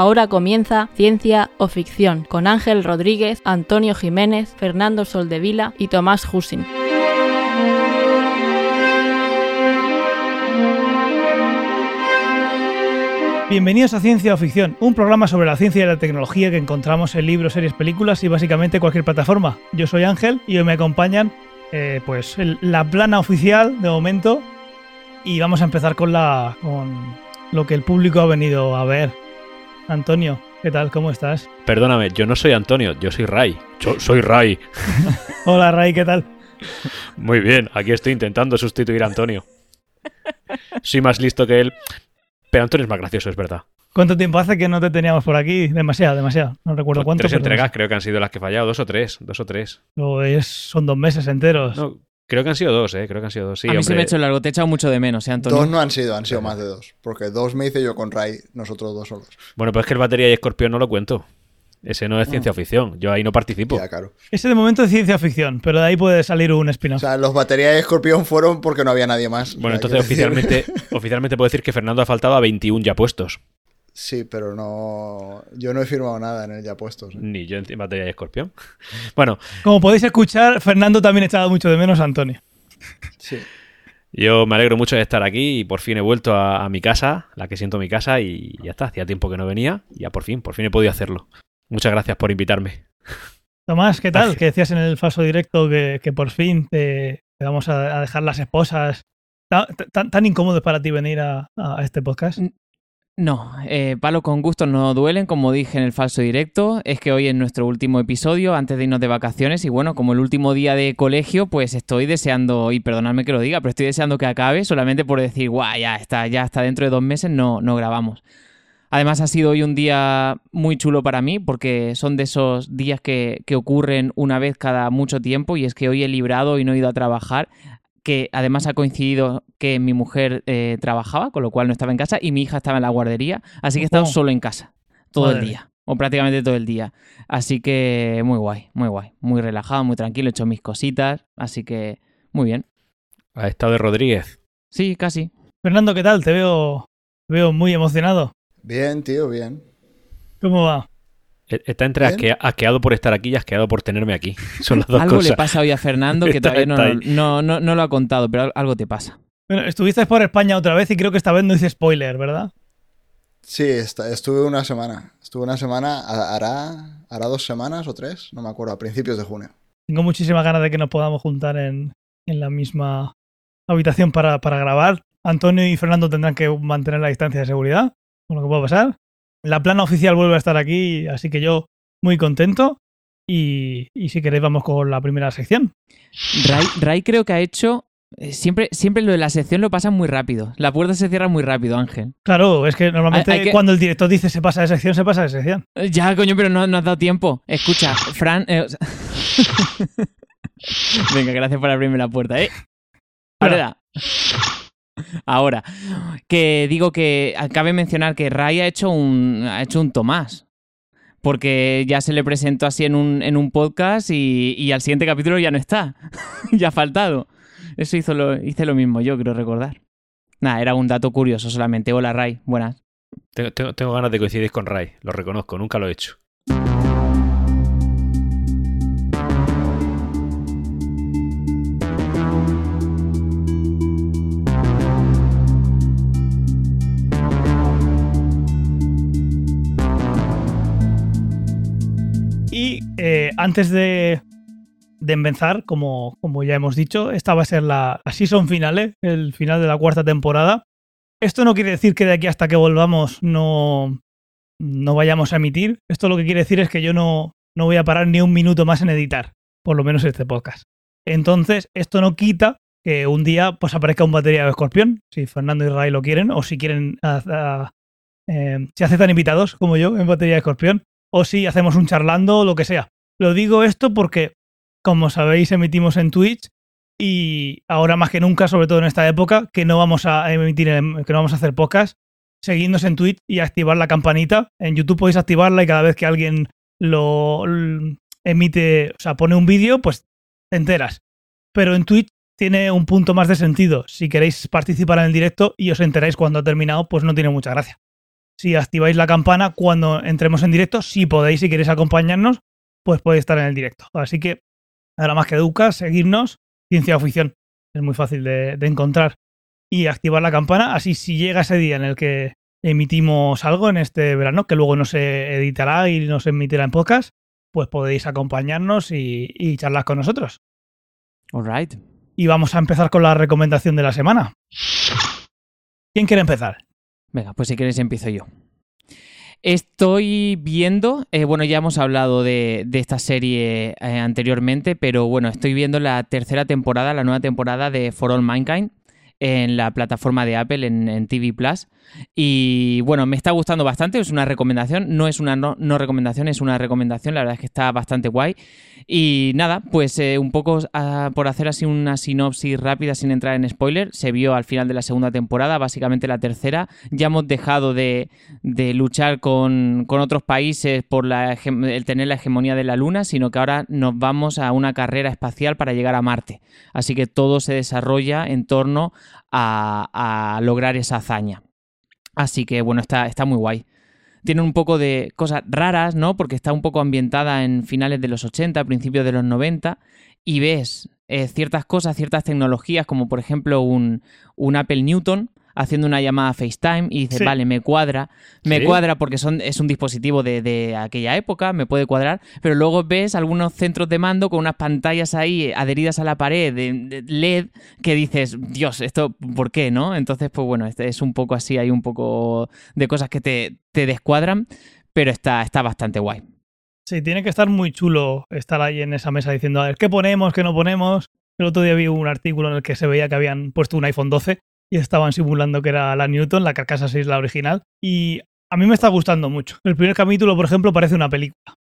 Ahora comienza Ciencia o Ficción con Ángel Rodríguez, Antonio Jiménez, Fernando Soldevila y Tomás Husin. Bienvenidos a Ciencia o Ficción, un programa sobre la ciencia y la tecnología que encontramos en libros, series, películas y básicamente cualquier plataforma. Yo soy Ángel y hoy me acompañan eh, pues la plana oficial de momento y vamos a empezar con la con lo que el público ha venido a ver. Antonio, ¿qué tal? ¿Cómo estás? Perdóname, yo no soy Antonio, yo soy Ray. Yo soy Ray. Hola Ray, ¿qué tal? Muy bien, aquí estoy intentando sustituir a Antonio. Soy más listo que él, pero Antonio es más gracioso, es verdad. ¿Cuánto tiempo hace que no te teníamos por aquí? Demasiado, demasiado. No recuerdo cuánto. Pues tres pero entregas creo que han sido las que he fallado, dos o tres, dos o tres. no, es- son dos meses enteros. No, creo que han sido dos, eh, creo que han sido dos. Sí, a mí se me ha hecho largo, te he echado mucho de menos, ¿eh, Antonio? Dos no han sido, han sido más de dos. Porque dos me hice yo con Ray, nosotros dos solos. Bueno, pues es que el batería y escorpión no lo cuento. Ese no es ciencia ficción, yo ahí no participo. Ya, claro. Ese de momento es ciencia ficción, pero de ahí puede salir un O spin-off. sea, los baterías de escorpión fueron porque no había nadie más. Bueno, O entonces decir- oficialmente, oficialmente puedo decir que Fernando ha faltado a 21 ya puestos. Sí, pero no. Yo no he firmado nada en el ya puestos. ¿eh? Ni yo en batería y escorpión. Bueno, Como podéis escuchar, Fernando también echaba mucho de menos a Antonio. Sí. Yo me alegro mucho de estar aquí y por fin he vuelto a, a mi casa, la que siento mi casa, y ya está. Hacía tiempo que no venía y ya por fin, por fin he podido hacerlo. Muchas gracias por invitarme. Tomás, ¿qué tal? Gracias. Que decías en el falso directo que, que por fin te, te vamos a, a dejar las esposas. Ta- ¿Tan, tan incómodo es para ti venir a, a este podcast? No, eh, palos con gusto no duelen, como dije en el falso directo. Es que hoy es nuestro último episodio antes de irnos de vacaciones y bueno, como el último día de colegio, pues estoy deseando, y perdonadme que lo diga, pero estoy deseando que acabe solamente por decir, guau, ya está, ya hasta dentro de dos meses no, no grabamos. Además ha sido hoy un día muy chulo para mí porque son de esos días que, que ocurren una vez cada mucho tiempo y es que hoy he librado y no he ido a trabajar que además ha coincidido que mi mujer eh, trabajaba, con lo cual no estaba en casa, y mi hija estaba en la guardería, así que he estado Ojo. solo en casa todo Madre el día, o prácticamente todo el día. Así que muy guay, muy guay, muy relajado, muy tranquilo, he hecho mis cositas, así que muy bien. Ha estado de Rodríguez. Sí, casi. Fernando, ¿qué tal? Te veo, te veo muy emocionado. Bien, tío, bien. ¿Cómo va? E- Está entre Bien. asquea- asqueado por estar aquí y asqueado por tenerme aquí. Son las dos algo cosas. le pasa hoy a Fernando que Está- todavía no, está ahí. no, no, no lo ha contado, pero al- algo te pasa. Bueno, estuviste por España otra vez y creo que esta vez no hice spoiler, ¿verdad? Sí, estuve una semana. Estuve una semana, ha- hará, hará dos semanas o tres, no me acuerdo, a principios de junio. Tengo muchísimas ganas de que nos podamos juntar en, en la misma habitación para, para grabar. Antonio y Fernando tendrán que mantener la distancia de seguridad, con lo que pueda pasar. La plana oficial vuelve a estar aquí, así que yo muy contento. Y, y si queréis vamos con la primera sección. Ray, Ray creo que ha hecho... eh, Siempre, siempre lo de la sección lo pasan muy rápido. La puerta se cierra muy rápido, Ángel. Claro, es que normalmente Hay- hay que- cuando el director dice se pasa de sección, se pasa de sección. Eh, Ya, coño, pero no, no has dado tiempo. Escucha, Fran. eh, o sea- Venga, gracias por abrirme la puerta, ¿eh? Ahora. Ahora. Que digo que cabe mencionar que Ray ha hecho un, ha hecho un Tomás. Porque ya se le presentó así en un, en un podcast y, y al siguiente capítulo ya no está. ya ha faltado. Eso hizo lo, hice lo mismo yo, creo recordar. Nada, era un dato curioso solamente. Hola, Ray. Buenas. Tengo, tengo- tengo ganas de coincidir con Ray, lo reconozco, nunca lo he hecho. Y eh, antes de, empezar, como, ya hemos dicho, esta va a ser la, la season finale, el final de la cuarta temporada. Esto no quiere decir que de aquí hasta que volvamos no, no vayamos a emitir. Esto lo que quiere decir es que yo no, no voy a parar ni un minuto más en editar, por lo menos este podcast. Entonces, esto no quita que un día pues aparezca un batería de escorpión, si Fernando y Ray lo quieren, o si quieren, a- a- eh, si aceptan invitados como yo en batería de escorpión o si hacemos un charlando o lo que sea. Lo digo esto porque, como sabéis, emitimos en Twitch y ahora más que nunca, sobre todo en esta época, que no vamos a emitir, que no vamos a hacer podcast, seguidnos en Twitch y activar la campanita. En YouTube podéis activarla y cada vez que alguien lo emite, o sea, pone un vídeo, pues te enteras. Pero en Twitch tiene un punto más de sentido. Si queréis participar en el directo y os enteráis cuando ha terminado, pues no tiene mucha gracia. Si activáis la campana cuando entremos en directo, si podéis, si queréis acompañarnos, pues podéis estar en el directo. Así que, nada más que educa, seguirnos, ciencia o ficción. Es muy fácil de, de encontrar. Y activar la campana, así si llega ese día en el que emitimos algo en este verano, que luego no se editará y no se emitirá en podcast, pues podéis acompañarnos y, y charlar con nosotros. Alright. Y vamos a empezar con la recomendación de la semana. ¿Quién quiere empezar? Venga, pues si queréis empiezo yo. Estoy viendo, eh, bueno, ya hemos hablado de, esta serie eh, anteriormente, pero bueno, estoy viendo la tercera temporada, la nueva temporada de For All Mankind en la plataforma de Apple en, TV Plus. Y bueno, me está gustando bastante, es una recomendación, no es una no, no recomendación, es una recomendación, la verdad es que está bastante guay. Y nada, pues eh, un poco ah, por hacer así una sinopsis rápida sin entrar en spoiler, se vio al final de la segunda temporada, básicamente la tercera, ya hemos dejado de, de luchar con, con, otros países por la, el tener la hegemonía de la Luna, sino que ahora nos vamos a una carrera espacial para llegar a Marte. Así que todo se desarrolla en torno a, lograr esa hazaña. Así que bueno, está, está muy guay. Tiene un poco de cosas raras, ¿no? Porque está un poco ambientada en finales de los 80, principios de los 90, y ves eh, ciertas cosas, ciertas tecnologías, como por ejemplo un, un Apple Newton, haciendo una llamada FaceTime y dices, Sí. vale, me cuadra, me Sí. cuadra porque son, es un dispositivo de, de aquella época, me puede cuadrar, pero luego ves algunos centros de mando con unas pantallas ahí adheridas a la pared de, de LED que dices, Dios, esto, ¿por qué, no? Entonces, pues bueno, este es un poco así, hay un poco de cosas que te, te descuadran, pero está, está bastante guay. Sí, tiene que estar muy chulo estar ahí en esa mesa diciendo, a ver, ¿qué ponemos, qué no ponemos? El otro día vi un artículo en el que se veía que habían puesto un iPhone 12 y estaban simulando que era la Newton, la carcasa 6, la original. Y a mí me está gustando mucho. El primer capítulo, por ejemplo, parece una película.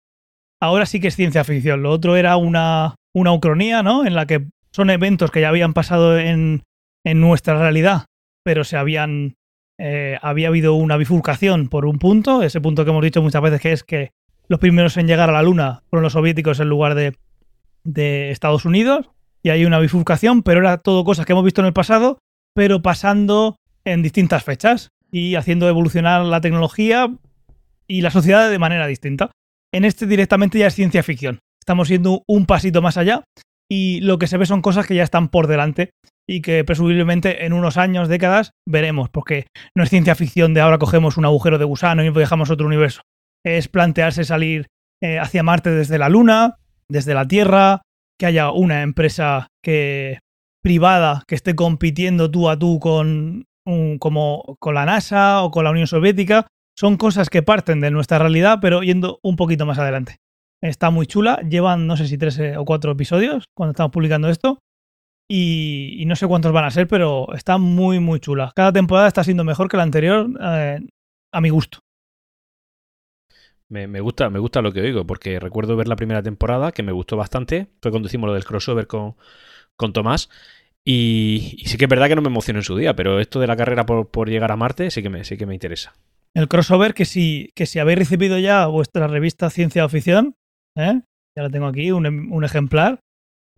Ahora sí que es ciencia ficción. Lo otro era una, una ucronía, ¿no? En la que son eventos que ya habían pasado en, en nuestra realidad, pero se habían... eh, había habido una bifurcación por un punto, ese punto que hemos dicho muchas veces que es que los primeros en llegar a la Luna fueron los soviéticos en lugar de, de Estados Unidos, y hay una bifurcación, pero era todo cosas que hemos visto en el pasado, pero pasando en distintas fechas y haciendo evolucionar la tecnología y la sociedad de manera distinta. En este directamente ya es ciencia ficción. Estamos yendo un pasito más allá y lo que se ve son cosas que ya están por delante y que presumiblemente en unos años, décadas, veremos, porque no es ciencia ficción de ahora cogemos un agujero de gusano y viajamos a otro universo. Es plantearse salir eh, hacia Marte desde la Luna, desde la Tierra, que haya una empresa que privada que esté compitiendo tú a tú con, como, con la NASA o con la Unión Soviética. Son cosas que parten de nuestra realidad, pero yendo un poquito más adelante. Está muy chula. Llevan, no sé si tres eh, o cuatro episodios cuando estamos publicando esto. Y, no sé cuántos van a ser, pero está muy, muy chula. Cada temporada está siendo mejor que la anterior, eh, a mi gusto. Me, me gusta, me gusta lo que oigo, porque recuerdo ver la primera temporada, que me gustó bastante. Fue cuando hicimos lo del crossover con, con Tomás. Y, sí que es verdad que no me emocionó en su día, pero esto de la carrera por, por llegar a Marte sí que me, sí que me interesa. El crossover, que si, que si habéis recibido ya vuestra revista Ciencia o ¿eh? ya la tengo aquí, un, un ejemplar.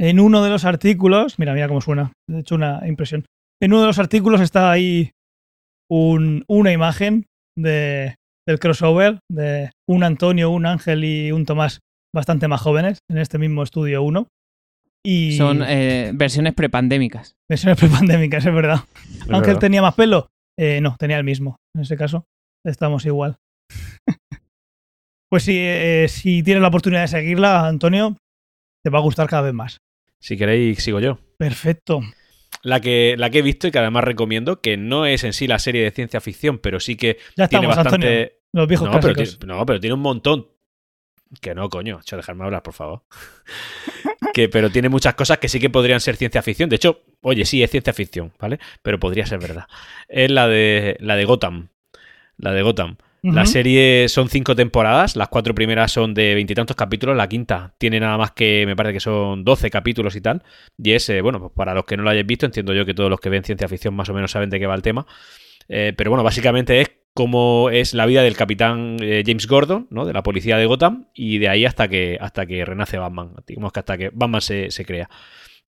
En uno de los artículos, mira, mira cómo suena, he hecho una impresión. En uno de los artículos está ahí un- una imagen de, del crossover de un Antonio, un Ángel y un Tomás bastante más jóvenes en este mismo estudio 1. Y Son eh, versiones prepandémicas. versiones prepandémicas, es verdad. Es Ángel verdad. tenía más pelo. Eh, no, tenía el mismo. En ese caso, estamos igual. pues sí, eh, si tienes la oportunidad de seguirla, Antonio, te va a gustar cada vez más. Si queréis, sigo yo. Perfecto. La que, la que he visto y que además recomiendo, que no es en sí la serie de ciencia ficción, pero sí que Ya tiene estamos, bastante. Antonio. Los viejos No pero, clásicos. tiene, no, pero tiene un montón. Que no, coño. Hecho, dejarme hablar, por favor. que, pero tiene muchas cosas que sí que podrían ser ciencia ficción. De hecho, oye, sí, es ciencia ficción, ¿vale? Pero podría ser verdad. Es la de, la de Gotham. La de Gotham. La serie son cinco temporadas, las cuatro primeras son de veintitantos capítulos, la quinta tiene nada más que, me parece que son 12 capítulos y tal. Y es, eh, bueno, pues para los que no lo hayáis visto, entiendo yo que todos los que ven ciencia ficción más o menos saben de qué va el tema. Eh, pero bueno, básicamente es cómo es la vida del capitán eh, James Gordon, ¿no? De la policía de Gotham, y de ahí hasta que, hasta que renace Batman. Digamos que hasta que Batman se, se crea.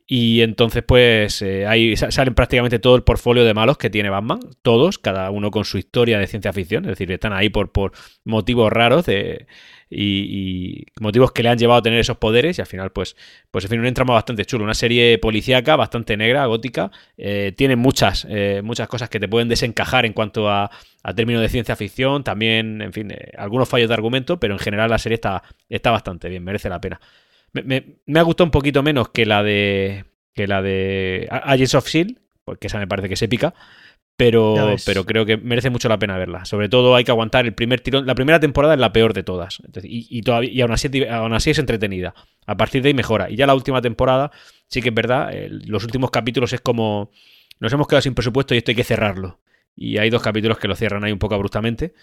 Y entonces, pues, eh, ahí sa- salen prácticamente todo el portfolio de malos que tiene Batman, todos, cada uno con su historia de ciencia ficción, es decir, están ahí por, por motivos raros de, y, motivos que le han llevado a tener esos poderes, y al final, pues, pues en fin, un entramo bastante chulo, una serie policíaca, bastante negra, gótica, eh, tiene muchas, eh, muchas cosas que te pueden desencajar en cuanto a, a términos de ciencia ficción, también, en fin, eh, algunos fallos de argumento, pero en general la serie está, está bastante bien, merece la pena. Me, me- me ha gustado un poquito menos que la de que la de Agents of Shield, porque esa me parece que es épica, pero, pero creo que merece mucho la pena verla. Sobre todo hay que aguantar el primer tirón. La primera temporada es la peor de todas. Entonces, y, y todavía, y aún, así, aún así es entretenida. A partir de ahí mejora. Y ya la última temporada, sí que es verdad, los últimos capítulos es como. Nos hemos quedado sin presupuesto y esto hay que cerrarlo. Y hay dos capítulos que lo cierran ahí un poco abruptamente.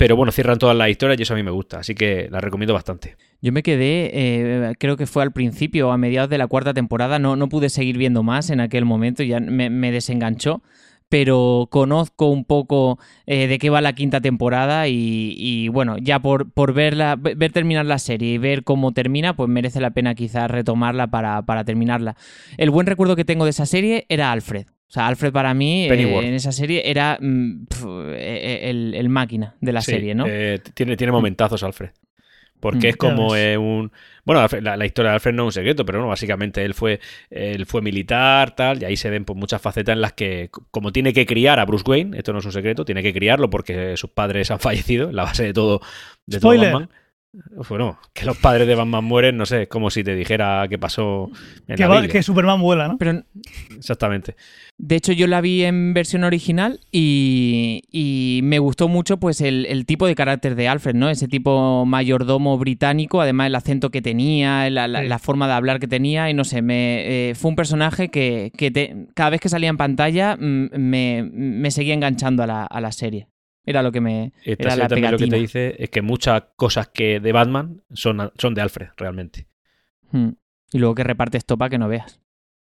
Pero bueno, cierran todas las historias y eso a mí me gusta. Así que la recomiendo bastante. Yo me quedé, eh, creo que fue al principio o a mediados de la cuarta temporada, no, no pude seguir viendo más en aquel momento, ya me, me desenganchó, pero conozco un poco eh, de qué va la quinta temporada y, y, bueno, ya por, por verla, ve- ver terminar la serie y ver cómo termina, pues merece la pena quizás retomarla para, para terminarla. El buen recuerdo que tengo de esa serie era Alfred. O sea, Alfred para mí eh, en esa serie era mm, pf, eh, el, el máquina de la Sí, serie, ¿no? eh, tiene, tiene momentazos, Alfred. Porque Mm, es como eh, un. Bueno, la, la historia de Alfred no es un secreto, pero bueno, básicamente él fue, él fue militar, tal, y ahí se ven pues, muchas facetas en las que, como tiene que criar a Bruce Wayne, esto no es un secreto, tiene que criarlo porque sus padres han fallecido, la base de todo, de todo Spoiler. Batman. Bueno, que los padres de Batman mueren, no sé, es como si te dijera qué pasó en Que, la va- que Superman vuela, ¿no? Pero Exactamente. De hecho, yo la vi en versión original y, y me gustó mucho pues el, el tipo de carácter de Alfred, ¿no? Ese tipo mayordomo británico, además el acento que tenía, la, la- Sí. la forma de hablar que tenía y no sé, me, eh, fue un personaje que, que te- cada vez que salía en pantalla mm, me, me seguía enganchando a la, a la serie. Era lo que me... Esta Era serie la también lo que te dice es que muchas cosas que de Batman son, son de Alfred, realmente. Mm. Y luego que reparte estopa que no veas.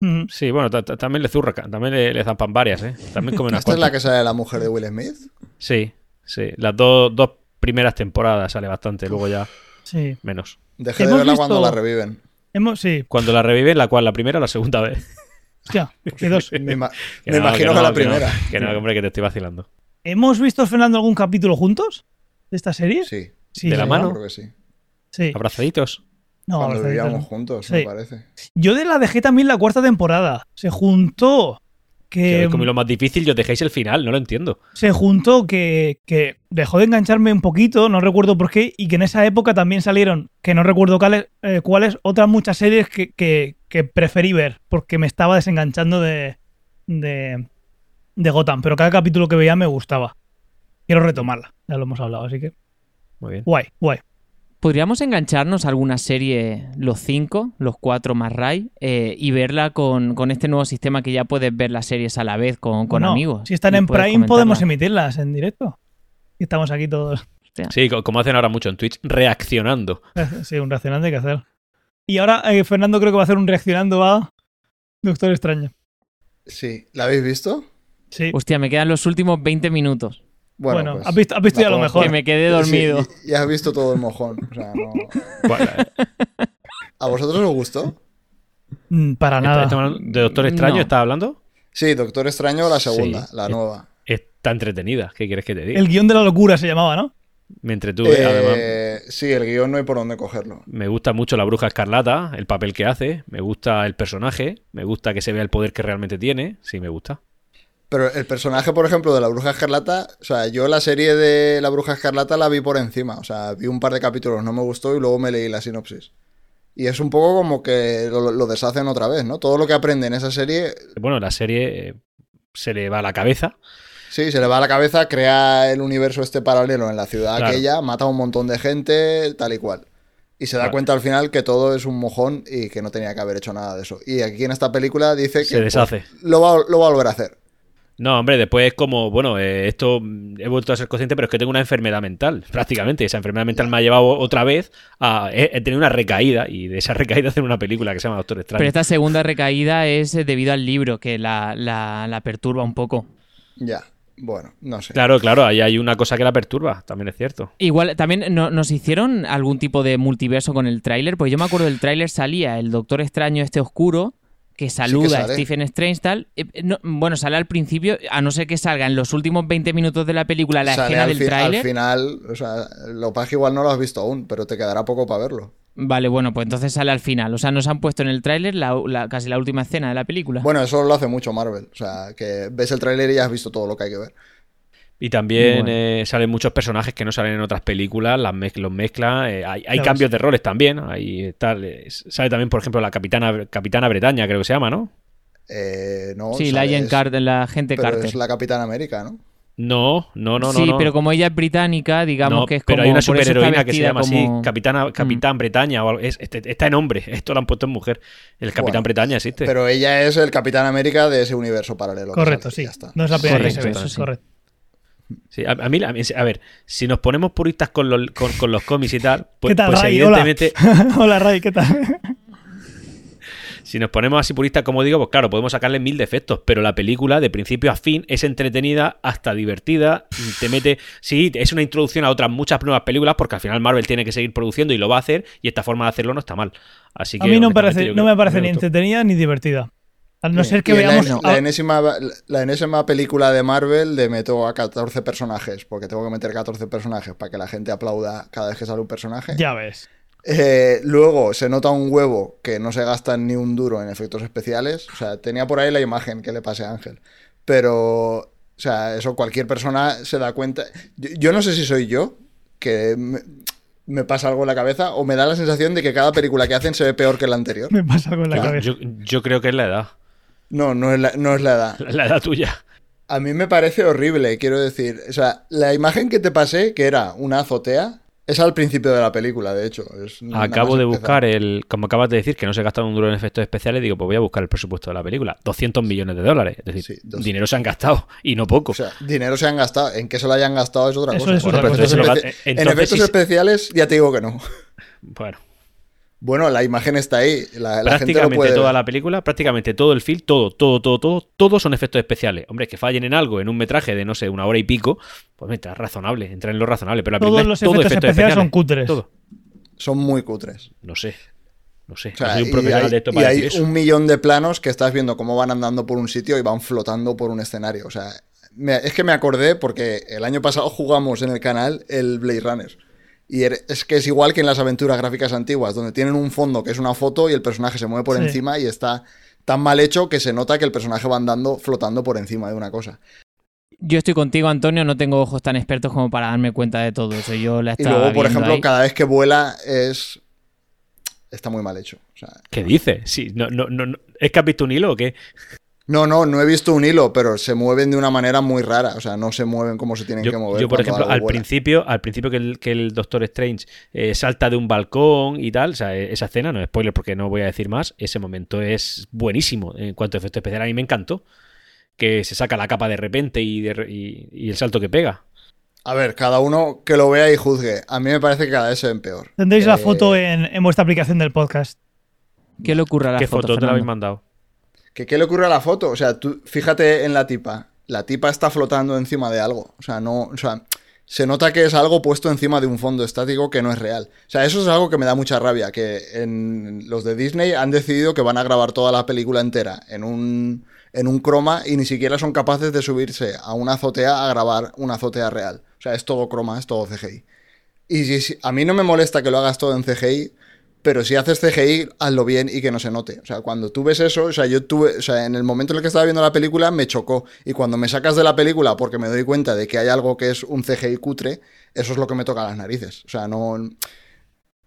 Mm. Sí, bueno, ta- ta- también le zurra, también le, le zampan varias, ¿eh? También come unas ¿Esta es la que sale la mujer de Will Smith? Sí, sí. Las dos, dos primeras temporadas sale bastante, luego ya Sí. menos. Dejé de Hemos verla visto- cuando la reviven. Hemos, sí. Cuando la reviven, la cual, la primera o la segunda vez. Hostia, que dos. Me, ima- Que me no, imagino que, no, la no, primera. Que no, hombre, que te estoy vacilando. ¿Hemos visto, Fernando, algún capítulo juntos de esta serie? Sí, Sí, ¿De la mano? creo que sí. Sí. Abrazaditos. No, cuando abrazaditos vivíamos no. juntos, Sí. me parece. Yo de la dejé también la cuarta temporada. Se juntó Que como lo más difícil y os dejáis el final, no lo entiendo. se juntó que, que dejó de engancharme un poquito, no recuerdo por qué, y que en esa época también salieron, que no recuerdo cuáles, eh, cuáles otras muchas series que, que- que preferí ver, porque me estaba desenganchando de, de, de Gotham, pero cada capítulo que veía me gustaba. Quiero retomarla, ya lo hemos hablado, así que Muy bien. guay, guay. ¿Podríamos engancharnos a alguna serie, los cinco, los cuatro más Ray, eh, y verla con, con este nuevo sistema que ya puedes ver las series a la vez con, con Bueno, amigos? Si están en Prime podemos emitirlas en directo. Y estamos aquí todos. Sí, co- como hacen ahora mucho en Twitch, reaccionando. Sí, un reaccionando hay que hacer. Y ahora eh, Fernando creo que va a hacer un reaccionando a Doctor Extraño. Sí, ¿la habéis visto? Sí. Hostia, me quedan los últimos 20 minutos. Bueno, Bueno, pues, has visto, has visto ya lo mejor. Que me quedé dormido. Sí, y, y has visto todo el mojón. O sea, no... Bueno, ¿A vosotros os gustó? Mm, Para ¿está- nada. ¿De Doctor Extraño No. estás hablando? Sí, Doctor Extraño, la segunda, Sí. la Eh, nueva. Está entretenida. ¿Qué quieres que te diga? El guion de la locura se llamaba, ¿no? Me entretuve. Además, Eh, sí, el guion no hay por dónde cogerlo. me gusta mucho la bruja escarlata, el papel que hace. Me gusta el personaje. Me gusta que se vea el poder que realmente tiene. Sí, me gusta. Pero el personaje, por ejemplo, de la Bruja Escarlata, o sea, yo la serie de la Bruja Escarlata la vi por encima, o sea, vi un par de capítulos, no me gustó y luego me leí la sinopsis. Y es un poco como que lo, lo deshacen otra vez, ¿no? Todo lo que aprende en esa serie, Bueno, la serie eh, se le va a la cabeza. sí, se le va a la cabeza, crea el universo este paralelo en la ciudad Claro. aquella, mata a un montón de gente, tal y cual. Y se da Claro. cuenta al final que todo es un mojón y que no tenía que haber hecho nada de eso. Y aquí en esta película dice que Se deshace. pues, lo, va, lo va a volver a hacer. No, hombre, después es como, bueno, eh, esto he vuelto a ser consciente, pero es que tengo una enfermedad mental, prácticamente. Esa enfermedad mental me ha llevado otra vez a tenido una recaída y de esa recaída hacer una película que se llama Doctor Extraño. Pero esta segunda recaída es eh, debido al libro, que la, la- la perturba un poco. Ya, bueno, no sé. Claro, claro, ahí hay una cosa que la perturba, también es cierto. Igual, también no- nos hicieron algún tipo de multiverso con el tráiler, pues yo me acuerdo del tráiler salía el Doctor Extraño este oscuro que saluda a. Stephen Strange tal. eh, no, bueno, sale al principio, a no ser que salga en los últimos 20 minutos de la película la Sale escena del fi- al tráiler. final, o sea, lo pasa que igual no lo has visto aún, pero te quedará poco para verlo. Vale, bueno, pues entonces sale al final. O sea, nos han puesto en el tráiler la, la- casi la última escena de la película. Bueno, eso lo hace mucho Marvel. O sea, que ves el tráiler y ya has visto todo lo que hay que ver. Y también Bueno. eh, salen muchos personajes que no salen en otras películas, las mez- los mezcla. eh, hay hay Claro, cambios sí. de roles también. Hay tal, eh, sale también, por ejemplo, la capitana, capitana Bretaña, creo que se llama, ¿no? Eh, no, sí, la es- Carter, la gente Pero Carter. es la Capitana América, ¿no? No, no, no, no. sí, no. pero como ella es británica, digamos No, que es pero como. hay una superheroína que se llama como- así, Capitana, Capitán Bretaña. O algo. Es- este- está en hombre, esto lo han puesto en mujer. El Capitán Bueno, Bretaña existe. Pero ella es el Capitán América de ese universo paralelo. Correcto, sale, sí. ya está. No es la primera Correcto, que se ve. eso sí. Correcto. Sí, a, a mí, a, mí- a ver, si nos ponemos puristas con los, con, con los cómics y tal, pues, ¿Qué tal, pues Ray? evidentemente, Hola. Hola, Ray, ¿qué tal? si nos ponemos así puristas, como digo, pues claro, podemos sacarle mil defectos, pero la película, de principio a fin, es entretenida, hasta divertida, te mete... Sí, es una introducción a otras muchas nuevas películas, porque al final Marvel tiene que seguir produciendo y lo va a hacer, y esta forma de hacerlo no está mal. Así que, A mí no, parece, no me parece ni entretenida ni divertida. A no ser que Y veamos. La, enésima, la enésima película de Marvel le meto a 14 personajes, porque tengo que meter 14 personajes para que la gente aplauda cada vez que sale un personaje. Ya ves. Eh, luego se nota un huevo que no se gasta ni un duro en efectos especiales. O sea, tenía por ahí la imagen que le pasé a Ángel. Pero, o sea, eso cualquier persona se da cuenta. Yo, yo no sé si soy yo, que me, me pasa algo en la cabeza, o me da la sensación de que cada película que hacen se ve peor que la anterior. Me pasa algo en la cabeza. yo, yo creo que es la edad, No, no es la, no es la edad. la, la edad tuya. A mí me parece horrible, quiero decir. O sea, la imagen que te pasé, que era una azotea, es al principio de la película, de hecho. Es Acabo de empezar. buscar el. Como acabas de decir, que no se gastaron un duro en efectos especiales, digo, pues voy a buscar el presupuesto de la película. 200 millones de dólares. Es decir, Sí, dinero se han gastado y no poco. O sea, dinero se han gastado. En qué se lo hayan gastado es otra Eso cosa. es En otra efectos cosa. Entonces, espe- entonces, en efectos sí- especiales ya te digo que no. bueno, Bueno, la imagen está ahí. La, la gente lo prácticamente puede toda la película, prácticamente todo el film, todo, todo, todo, todo, todos son efectos especiales. Hombre, que fallen en algo, en un metraje de, no sé, una hora y pico, pues entra razonable, entra en lo razonable. Pero la Todos los todo efectos especiales son cutres. Todo. Son muy cutres. No sé. No sé. O sea, no soy un y profesional hay, de esto y para hay decir eso. un millón de planos que estás viendo cómo van andando por un sitio y van flotando por un escenario. O sea, me- es que me acordé porque el año pasado jugamos en el canal el Blade Runner. Y er- es que es igual que en las aventuras gráficas antiguas, donde tienen un fondo que es una foto y el personaje se mueve por Sí. encima y está tan mal hecho que se nota que el personaje va andando flotando por encima de una cosa. Yo estoy contigo, Antonio, no tengo ojos tan expertos como para darme cuenta de todo eso. Yo la Y luego, por ejemplo, ahí. cada vez que vuela es... Está muy mal hecho. O sea, ¿Qué dices? Sí, no, no, no, no- ¿Es que has visto un hilo o qué? No, no, no he visto un hilo, pero se mueven de una manera muy rara. O sea, no se mueven como se tienen Yo, que mover. yo, por ejemplo, al principio, al principio que el, que el Doctor Strange eh, salta de un balcón y tal, o sea, e- esa escena, no es spoiler porque no voy a decir más, ese momento es buenísimo en cuanto a efecto especial. A mí me encantó que se saca la capa de repente y, de re- y- y el salto que pega. A ver, cada uno que lo vea y juzgue. A mí me parece que cada vez se ven peor. Tendréis la Eh, foto en, en vuestra aplicación del podcast. ¿Qué le ocurre a la ¿Qué foto, foto te la habéis mandado? ¿Que ¿Qué le ocurre a la foto? O sea, tú fíjate en la tipa. La tipa está flotando encima de algo. O sea, no. O sea, se nota que es algo puesto encima de un fondo estático que no es real. O sea, eso es algo que me da mucha rabia. Que en los de Disney han decidido que van a grabar toda la película entera en un, en un croma y ni siquiera son capaces de subirse a una azotea a grabar una azotea real. O sea, es todo croma, es todo CGI. Y si, si- a mí no me molesta que lo hagas todo en CGI, pero si haces CGI, hazlo bien y que no se note. O sea, cuando tú ves eso, o sea, yo tuve, o sea, en el momento en el que estaba viendo la película me chocó. Y cuando me sacas de la película porque me doy cuenta de que hay algo que es un CGI cutre, eso es lo que me toca las narices. O sea, no.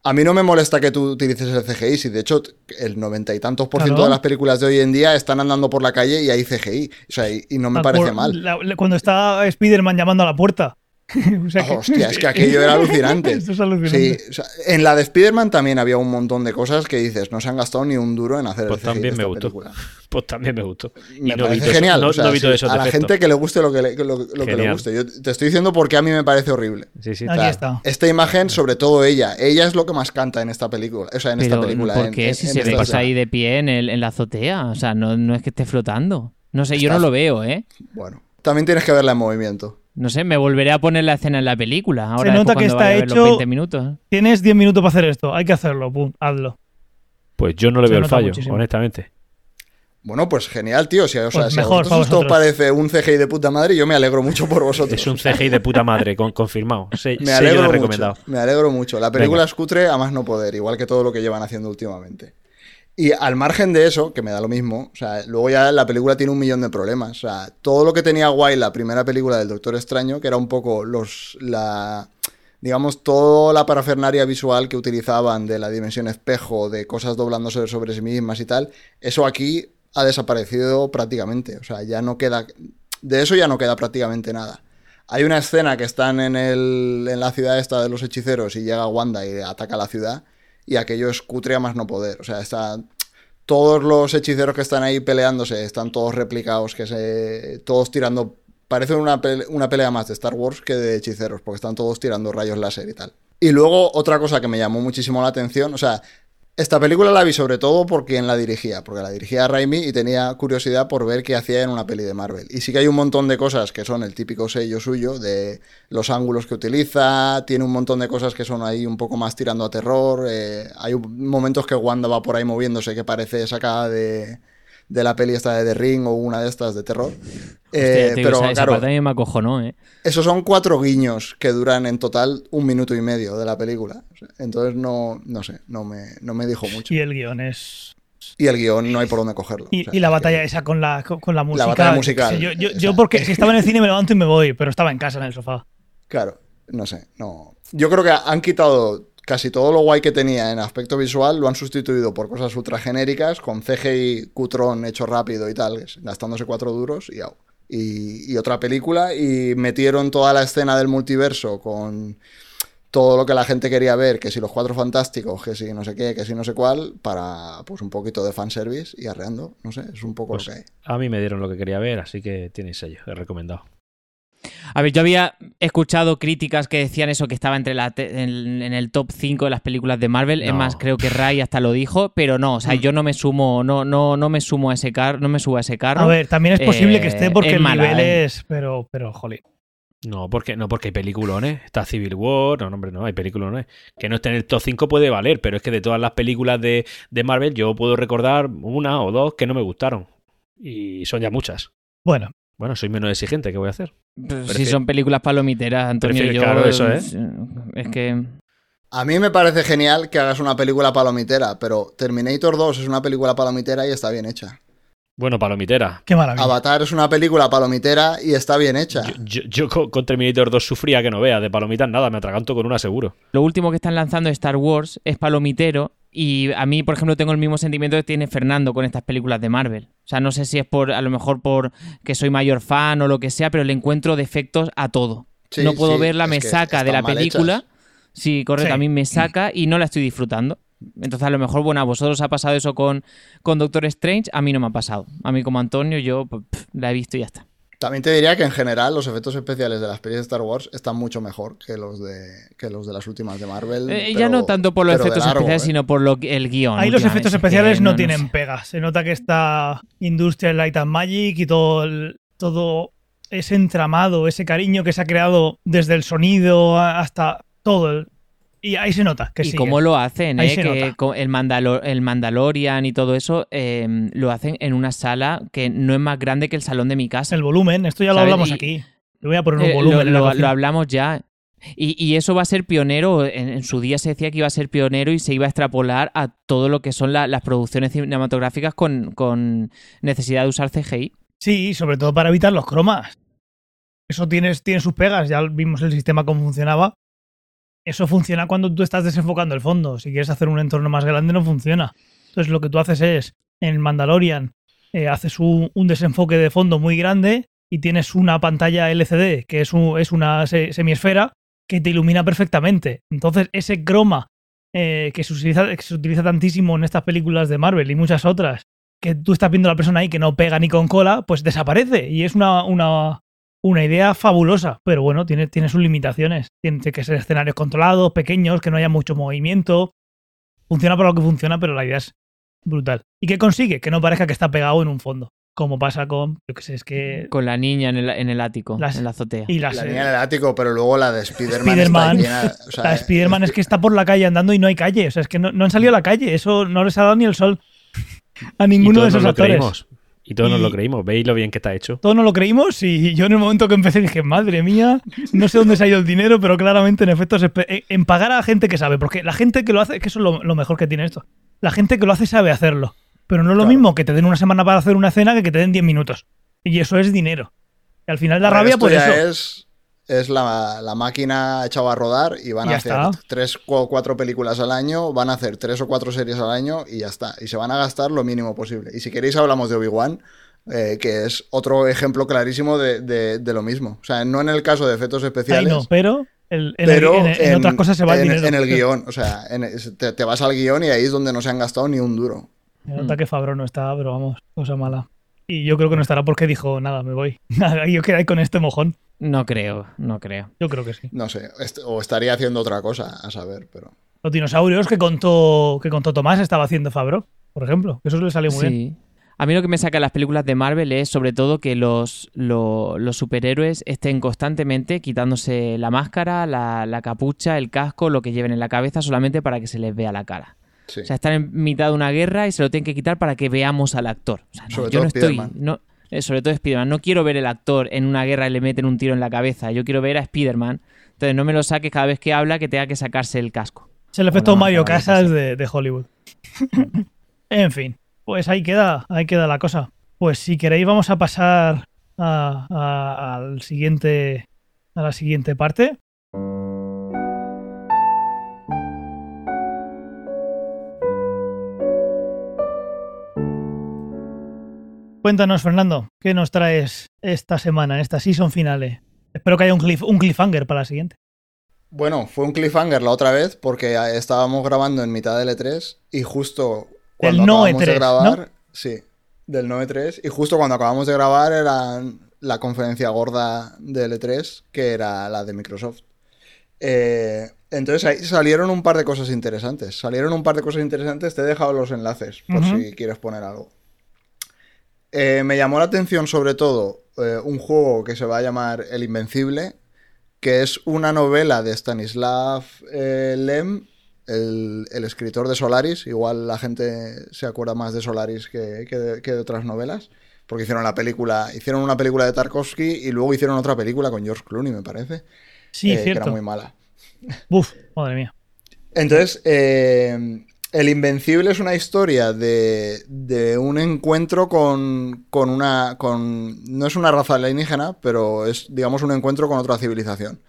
A mí no me molesta que tú utilices el CGI, si de hecho el noventa y tantos por ciento Claro. de las películas de hoy en día están andando por la calle y hay CGI. O sea, y, y no me Ah, parece mal. la- cuando está Spider-Man llamando a la puerta. O sea que- Hostia, es que aquello era alucinante. Esto es alucinante. Sí, o sea, en la de Spider-Man también había un montón de cosas que dices, no se han gastado ni un duro en hacer Pues el CGI también de me esta gustó. película. Pues también me gustó. Y Me no vi parece todo eso- genial. no- o sea, no vi sí, todos esos a la gente que le guste lo que le, lo- lo que le Genial. guste. Yo te estoy diciendo porque a mí me parece horrible. Sí, sí. Aquí O sea, está. Esta imagen, sobre todo ella, ella es lo que más canta en esta película. O sea, en esta película. ¿por qué? en- si en se esta ve ahí de pie en, el- en la azotea. O sea, no, no es que esté flotando. No sé, yo no lo veo, ¿eh? Bueno, también tienes que verla en movimiento. No sé, me volveré a poner la escena en la película. Ahora Se nota que está hecho- los 20 minutos. Tienes 10 minutos para hacer esto. Hay que hacerlo. Pum, hazlo. Pues yo no le Se veo el fallo, muchísimo. honestamente. Bueno, pues genial, tío. Si, o sea, Pues si mejor esto parece un CGI de puta madre, yo me alegro mucho por vosotros. Es un CGI de puta madre, con- confirmado. Se- Me alegro mucho. recomendado. Me alegro mucho. La película Venga. es cutre a más no poder, igual que todo lo que llevan haciendo últimamente. Y al margen de eso, que me da lo mismo, o sea, luego ya la película tiene un millón de problemas. O sea, todo lo que tenía guay la primera película del Doctor Extraño, que era un poco los. la. digamos, toda la parafernaria visual que utilizaban de la dimensión espejo, de cosas doblándose sobre sí mismas y tal, eso aquí ha desaparecido prácticamente. O sea, ya no queda. De eso ya no queda prácticamente nada. Hay una escena que están en, el, en la ciudad esta de los hechiceros y llega Wanda y ataca la ciudad y aquello es cutre más no poder. O sea, está, todos los hechiceros que están ahí peleándose están todos replicados, que se, todos tirando... Parece una, una pelea más de Star Wars que de hechiceros, porque están todos tirando rayos láser y tal. Y luego otra cosa que me llamó muchísimo la atención, o sea, esta película la vi sobre todo por quien la dirigía, porque la dirigía Raimi y tenía curiosidad por ver qué hacía en una peli de Marvel. Y sí que hay un montón de cosas que son el típico sello suyo, de los ángulos que utiliza, tiene un montón de cosas que son ahí un poco más tirando a terror. eh, hay momentos que Wanda va por ahí moviéndose que parece sacada de, de la peli esta de The Ring o una de estas de terror. Eh, Hostia, tío, pero esa, esa claro, parte a mí me acojonó, ¿eh? esos son cuatro guiños que duran en total un minuto y medio de la película. Entonces no, no sé, no me, no me dijo mucho. Y el guion es. Y el guion no hay por dónde cogerlo. Y, O sea, y la batalla que- esa con la, con, la música. batalla yo qué musical, Yo, yo- yo porque si estaba en el cine me levanto y me voy, pero estaba en casa en el sofá. Claro, no sé, no. Yo creo que han quitado casi todo lo guay que tenía en aspecto visual, lo han sustituido por cosas ultra genéricas, con CGI cutrón hecho rápido y tal, gastándose cuatro duros y. Y, y otra película, y metieron toda la escena del multiverso con todo lo que la gente quería ver, que si los cuatro fantásticos, que si no sé qué, que si no sé cuál, para pues un poquito de fanservice y arreando, no sé, es un poco Pues lo que hay. a mí me dieron lo que quería ver, así que tenéis sello, he recomendado. A ver, yo había escuchado críticas que decían eso, que estaba entre la te- en, en el top 5 de las películas de Marvel. Es No. más, creo que Ray hasta lo dijo, pero no, o sea, Mm. yo no me sumo, no, no, no me sumo a ese carro, no me subo a ese carro. A ver, también es posible Eh, que esté porque es el mala, nivel eh. es. Pero, pero, jolín. No, porque, no, porque hay peliculones. Está Civil War, no, no, hombre, no, hay peliculones. Que no esté en el top 5 puede valer, pero es que de todas las películas de, de Marvel yo puedo recordar una o dos que no me gustaron. Y son ya muchas. Bueno, Bueno, soy menos exigente, ¿qué voy a hacer? Pues si son películas palomiteras, Antonio, prefiero- yo... claro, eso, ¿eh? Es que... A mí me parece genial que hagas una película palomitera, pero Terminator 2 es una película palomitera y está bien hecha. Bueno, palomitera. qué maravilla. Avatar es una película palomitera y está bien hecha. Yo, yo- yo con, Terminator 2 sufría que no vea, de palomitas nada, me atraganto con una seguro. Lo último que están lanzando de Star Wars es palomitero y a mí, por ejemplo, tengo el mismo sentimiento que tiene Fernando con estas películas de Marvel. O sea, no sé si es por, a lo mejor por que soy mayor fan o lo que sea, pero le encuentro defectos a todo. Sí, no puedo sí, verla, me saca de la película. hechas. Sí, correcto, Sí. a mí me saca y no la estoy disfrutando. Entonces, a lo mejor, bueno, a vosotros ha pasado eso con, con Doctor Strange, a mí no me ha pasado. A mí como Antonio, yo pues, pff, la he visto y ya está. También te diría que en general los efectos especiales de las películas de Star Wars están mucho mejor que los de, que los de las últimas de Marvel. Eh, pero- ya no tanto por los efectos largo, especiales, ¿eh? sino por lo el guion. Ahí los efectos especiales no, no tienen sé. pegas. Se nota que está Industrial Light and Magic y todo, el- todo ese entramado, ese cariño que se ha creado desde el sonido hasta todo. Y ahí se nota que y sí. cómo lo hacen, Ahí ¿eh? se que nota. el, Mandalo- el Mandalorian y todo eso eh, lo hacen en una sala que no es más grande que el salón de mi casa. El volumen, esto ya lo hablamos Y- aquí. Le voy a poner un Eh, volumen. lo, la lo- hablamos ya. Y, y eso va a ser pionero. En, en su día se decía que iba a ser pionero y se iba a extrapolar a todo lo que son la- las producciones cinematográficas con, con necesidad de usar CGI. Sí, sobre todo para evitar los cromas. Eso tiene, tiene sus pegas, ya vimos el sistema cómo funcionaba. Eso funciona cuando tú estás desenfocando el fondo. Si quieres hacer un entorno más grande, no funciona. Entonces lo que tú haces es, en Mandalorian, eh, haces un, desenfoque de fondo muy grande y tienes una pantalla LCD, que es, un- es una se- semiesfera, que te ilumina perfectamente. Entonces ese croma eh, que, se utiliza, que se utiliza tantísimo en estas películas de Marvel y muchas otras, que tú estás viendo a la persona ahí que no pega ni con cola, pues desaparece. Y es una, una, una idea fabulosa. Pero bueno, tiene, tiene sus limitaciones. Tiene que ser escenarios controlados, pequeños, que no haya mucho movimiento. Funciona para lo que funciona, pero la idea es brutal. ¿Y qué consigue? Que no parezca que está pegado en un fondo. Como pasa con, yo qué sé, es que... Con la niña en el, en el ático, Las- en la azotea. Y las, La niña en el ático, pero luego la de Spider-Man. Spider-Man. está llena- o sea, la Spider-Man es que está por la calle andando y no hay calle. O sea, es que no, no han salido a la calle. Eso no les ha dado ni el sol. a Y ninguno de esos actores. creímos. Y todos nos Y- lo creímos. ¿Veis lo bien que está hecho? Todos no lo creímos y yo en el momento que empecé dije, madre mía, no sé dónde se ha ido el dinero, pero claramente en efectos espe- en- pagar a la gente que sabe, porque la gente que lo hace, que eso es lo, lo mejor que tiene esto, la gente que lo hace sabe hacerlo, pero no es lo Claro. mismo que te den una semana para hacer una escena que que te den 10 minutos. Y eso es dinero. Y al final da A ver, rabia ya eso. Es, es la, la máquina echada a rodar y van Ya a hacer está. tres o cuatro películas al año, van a hacer tres o cuatro series al año y ya está. Y se van a gastar lo mínimo posible. Y si queréis hablamos de Obi-Wan, eh, que es otro ejemplo clarísimo de, de- de lo mismo. O sea, no en el caso de efectos especiales. no, pero el- en, el- pero en- en otras cosas se va el en- dinero. en el guion, o sea, en- te, te vas al guion y ahí es donde no se han gastado ni un duro. Se nota que Fabro no está, pero vamos, cosa mala. Y yo creo que no estará porque dijo, nada, me voy. Nada, yo quedé con este mojón. No creo, no creo. Yo creo que sí. No sé, est- o estaría haciendo otra cosa, a saber, pero... Los dinosaurios que contó, que contó Tomás estaba haciendo Fabro, por ejemplo. Eso le salió muy bien. Sí. A mí lo que me saca de las películas de Marvel es sobre todo que los, lo- los superhéroes estén constantemente quitándose la máscara, la, la capucha, el casco, lo que lleven en la cabeza solamente para que se les vea la cara. Sí. O sea, están en mitad de una guerra y se lo tienen que quitar para que veamos al actor. O sea, no, Sobre yo todo no estoy. No, eh, sobre todo Spider-Man. No quiero ver el actor en una guerra y le meten un tiro en la cabeza. Yo quiero ver a Spider-Man. Entonces no me lo saques cada vez que habla que tenga que sacarse el casco. Es el efecto Mario Casas de, de Hollywood. en fin, pues ahí queda, ahí queda la cosa. Pues si queréis vamos a pasar a, a- al siguiente, a la siguiente parte. Cuéntanos, Fernando, ¿qué nos traes esta semana, en esta season finale? Espero que haya un, cliff- un cliffhanger para la siguiente. Bueno, fue un cliffhanger la otra vez porque estábamos grabando en mitad del E3 y justo cuando Del no acabamos de E3, grabar, sí, del no E3 y justo cuando acabamos de grabar era la conferencia gorda del E3 que era la de Microsoft. Eh, entonces ahí salieron un par de cosas interesantes. Salieron un par de cosas interesantes. Te he dejado los enlaces por si quieres poner algo. Eh, me llamó la atención sobre todo eh, un juego que se va a llamar El Invencible, que es una novela de Stanislav eh, Lem, el, el escritor de Solaris. Igual la gente se acuerda más de Solaris que, que de, que de otras novelas, porque hicieron la película, hicieron una película de Tarkovsky y luego hicieron otra película con George Clooney, me parece, Sí, eh, que cierto. era muy mala. Uf, madre mía. Entonces, eh, El Invencible es una historia de, un encuentro con, una. No es una raza alienígena, pero es, digamos, un encuentro con otra civilización.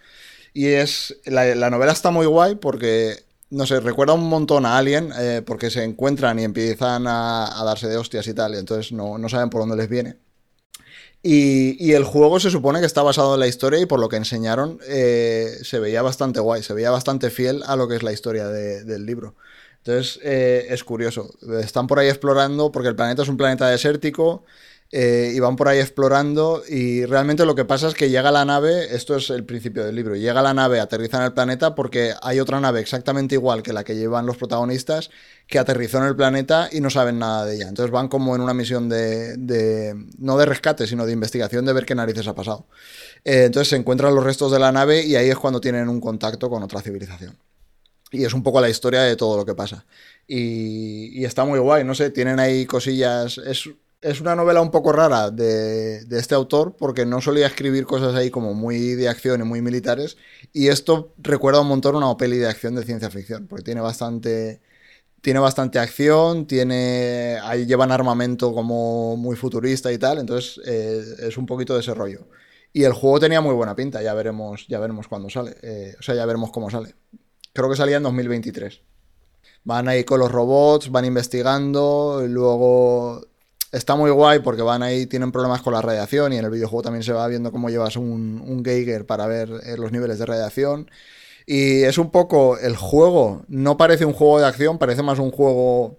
Y es. La, la novela está muy guay porque. No sé, recuerda un montón a Alien, eh, porque se encuentran y empiezan a, darse de hostias y tal, y entonces no, no saben por dónde les viene. Y, el juego se supone que está basado en la historia y por lo que enseñaron eh, se veía bastante guay, se veía bastante fiel a lo que es la historia de- del libro. Entonces eh, es curioso, están por ahí explorando porque el planeta es un planeta desértico eh, y van por ahí explorando y realmente lo que pasa es que llega la nave, esto es el principio del libro, llega la nave, aterriza en el planeta porque hay otra nave exactamente igual que la que llevan los protagonistas que aterrizó en el planeta y no saben nada de ella. Entonces van como en una misión de, de- no de rescate, sino de investigación de ver qué narices ha pasado. Eh, entonces se encuentran los restos de la nave y ahí es cuando tienen un contacto con otra civilización. Y es un poco la historia de todo lo que pasa. Y, está muy guay, no sé, tienen ahí cosillas. Es, es una novela un poco rara de, de este autor porque no solía escribir cosas ahí como muy de acción y muy militares. Y esto recuerda un montón una peli de acción de ciencia ficción, porque tiene bastante, tiene bastante acción, tiene ahí llevan armamento como muy futurista y tal, entonces eh, es un poquito de ese rollo. Y el juego tenía muy buena pinta, ya veremos, ya veremos cuándo sale, eh, o sea, ya veremos cómo sale. Creo que salía en 2023. Van ahí con los robots, van investigando, luego está muy guay porque van ahí, tienen problemas con la radiación y en el videojuego también se va viendo cómo llevas un, un Geiger para ver eh, los niveles de radiación. Y es un poco, el juego no parece un juego de acción, parece más un juego,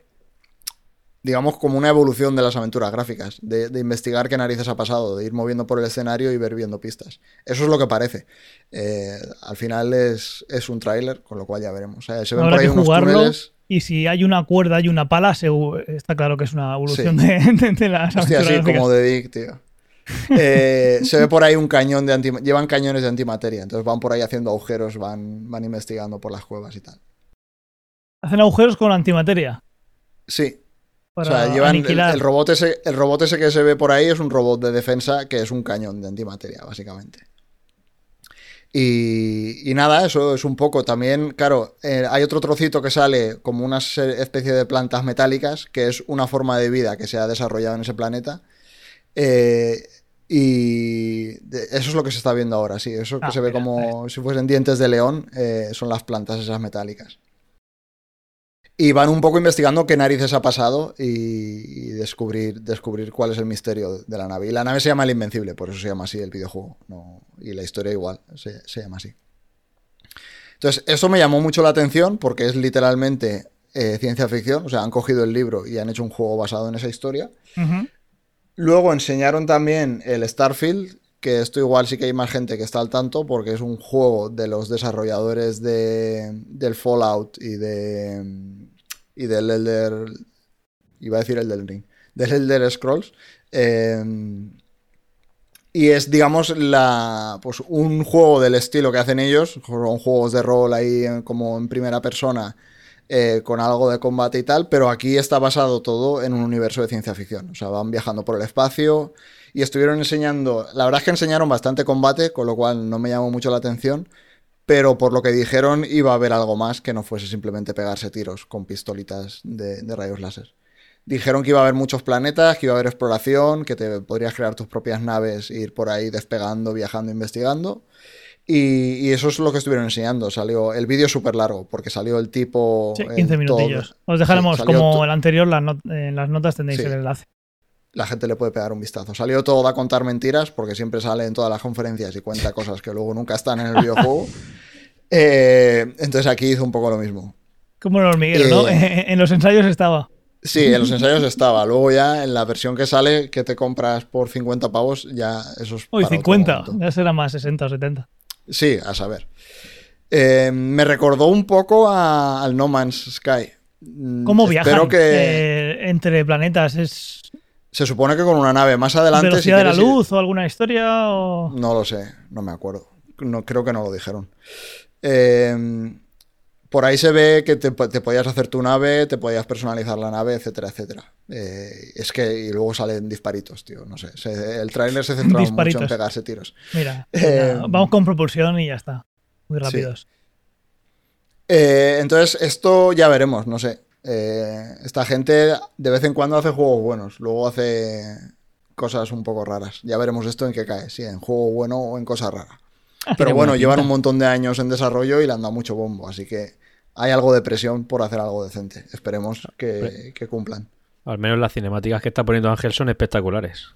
digamos, como una evolución de las aventuras gráficas, de, de investigar qué narices ha pasado, de ir moviendo por el escenario y ver viendo pistas. Eso es lo que parece. Eh, al final es, es un tráiler, con lo cual ya veremos. Se ven Habrá por ahí unos túneles. Y si hay una cuerda y una pala, se- está claro que es una evolución de, de- de las Hostia, sí, aventuras como de Dick, tío. Eh, se ve por ahí un cañón de anti... Llevan cañones de antimateria, entonces van por ahí haciendo agujeros, van, van investigando por las cuevas y tal. Hacen agujeros con antimateria. Sí, para o sea, llevan el, aniquilar. el robot ese, el robot ese que se ve por ahí es un robot de defensa que es un cañón de antimateria, básicamente. Y, y nada, eso es un poco. También, claro, eh, hay otro trocito que sale como una especie de plantas metálicas, que es una forma de vida que se ha desarrollado en ese planeta. Eh, y de- eso es lo que se está viendo ahora, sí. Eso que Ah, se ve mira, como si fuesen dientes de león, eh, son las plantas esas metálicas. Y van un poco investigando qué narices ha pasado y, y descubrir, descubrir cuál es el misterio de la nave. Y la nave se llama El Invencible, por eso se llama así el videojuego. no- y la historia igual, se, se llama así. Entonces, eso me llamó mucho la atención porque es literalmente eh, ciencia ficción. O sea, han cogido el libro y han hecho un juego basado en esa historia. Luego enseñaron también el Starfield, que esto igual sí que hay más gente que está al tanto, porque es un juego de los desarrolladores de, del Fallout y de y del Elder iba a decir el del Ring, del Elder Scrolls. eh, y es, digamos, la, pues un juego del estilo que hacen ellos, son juegos de rol ahí como en primera persona, eh, con algo de combate y tal, pero aquí está basado todo en un universo de ciencia ficción. O sea, van viajando por el espacio y estuvieron enseñando, la verdad es que enseñaron bastante combate, con lo cual no me llamó mucho la atención, pero por lo que dijeron iba a haber algo más que no fuese simplemente pegarse tiros con pistolitas de, de rayos láser. Dijeron que iba a haber muchos planetas, que iba a haber exploración, que te podrías crear tus propias naves, e ir por ahí despegando, viajando, investigando. Y, y eso es lo que estuvieron enseñando. Salió el vídeo súper largo, porque salió el tipo. Sí, en 15 todo- minutillos. Os dejaremos Sí, como el anterior, las not- en las notas tendréis Sí. el enlace. La gente le puede pegar un vistazo. Salió todo a contar mentiras, porque siempre sale en todas las conferencias y cuenta cosas que luego nunca están en el videojuego. Eh, entonces aquí hizo un poco lo mismo. Como el hormiguero, ¿no? Eh. en los ensayos estaba. Sí, en los ensayos estaba. Luego ya en la versión que sale, que te compras por 50 pavos, ya eso es. Uy, para otro 50. momento. Ya será más 60 o 70. Sí, a saber. Eh, me recordó un poco a- al No Man's Sky. Mm, ¿Cómo Espero viajan que eh, entre planetas? ¿Es se supone que con una nave más adelante. si velocidad de la ir- luz o alguna historia? O... No lo sé, no me acuerdo. No, creo que no lo dijeron. Eh, por ahí se ve que te, te podías hacer tu nave, te podías personalizar la nave, etcétera, etcétera. Eh, es que y luego salen disparitos, tío. No sé. se- el tráiler se centraba mucho en pegarse tiros. Mira, Eh, nada, vamos con propulsión y ya está. Muy rápidos. Eh, entonces, esto ya veremos, no sé. Eh, esta gente de vez en cuando hace juegos buenos, luego hace cosas un poco raras. Ya veremos esto en qué cae, si en juego bueno o en cosa rara. Pero Tiene bueno, llevan un montón de años en desarrollo y le han dado mucho bombo, así que hay algo de presión por hacer algo decente. Esperemos que, que cumplan. Al menos las cinemáticas que está poniendo Ángel son espectaculares.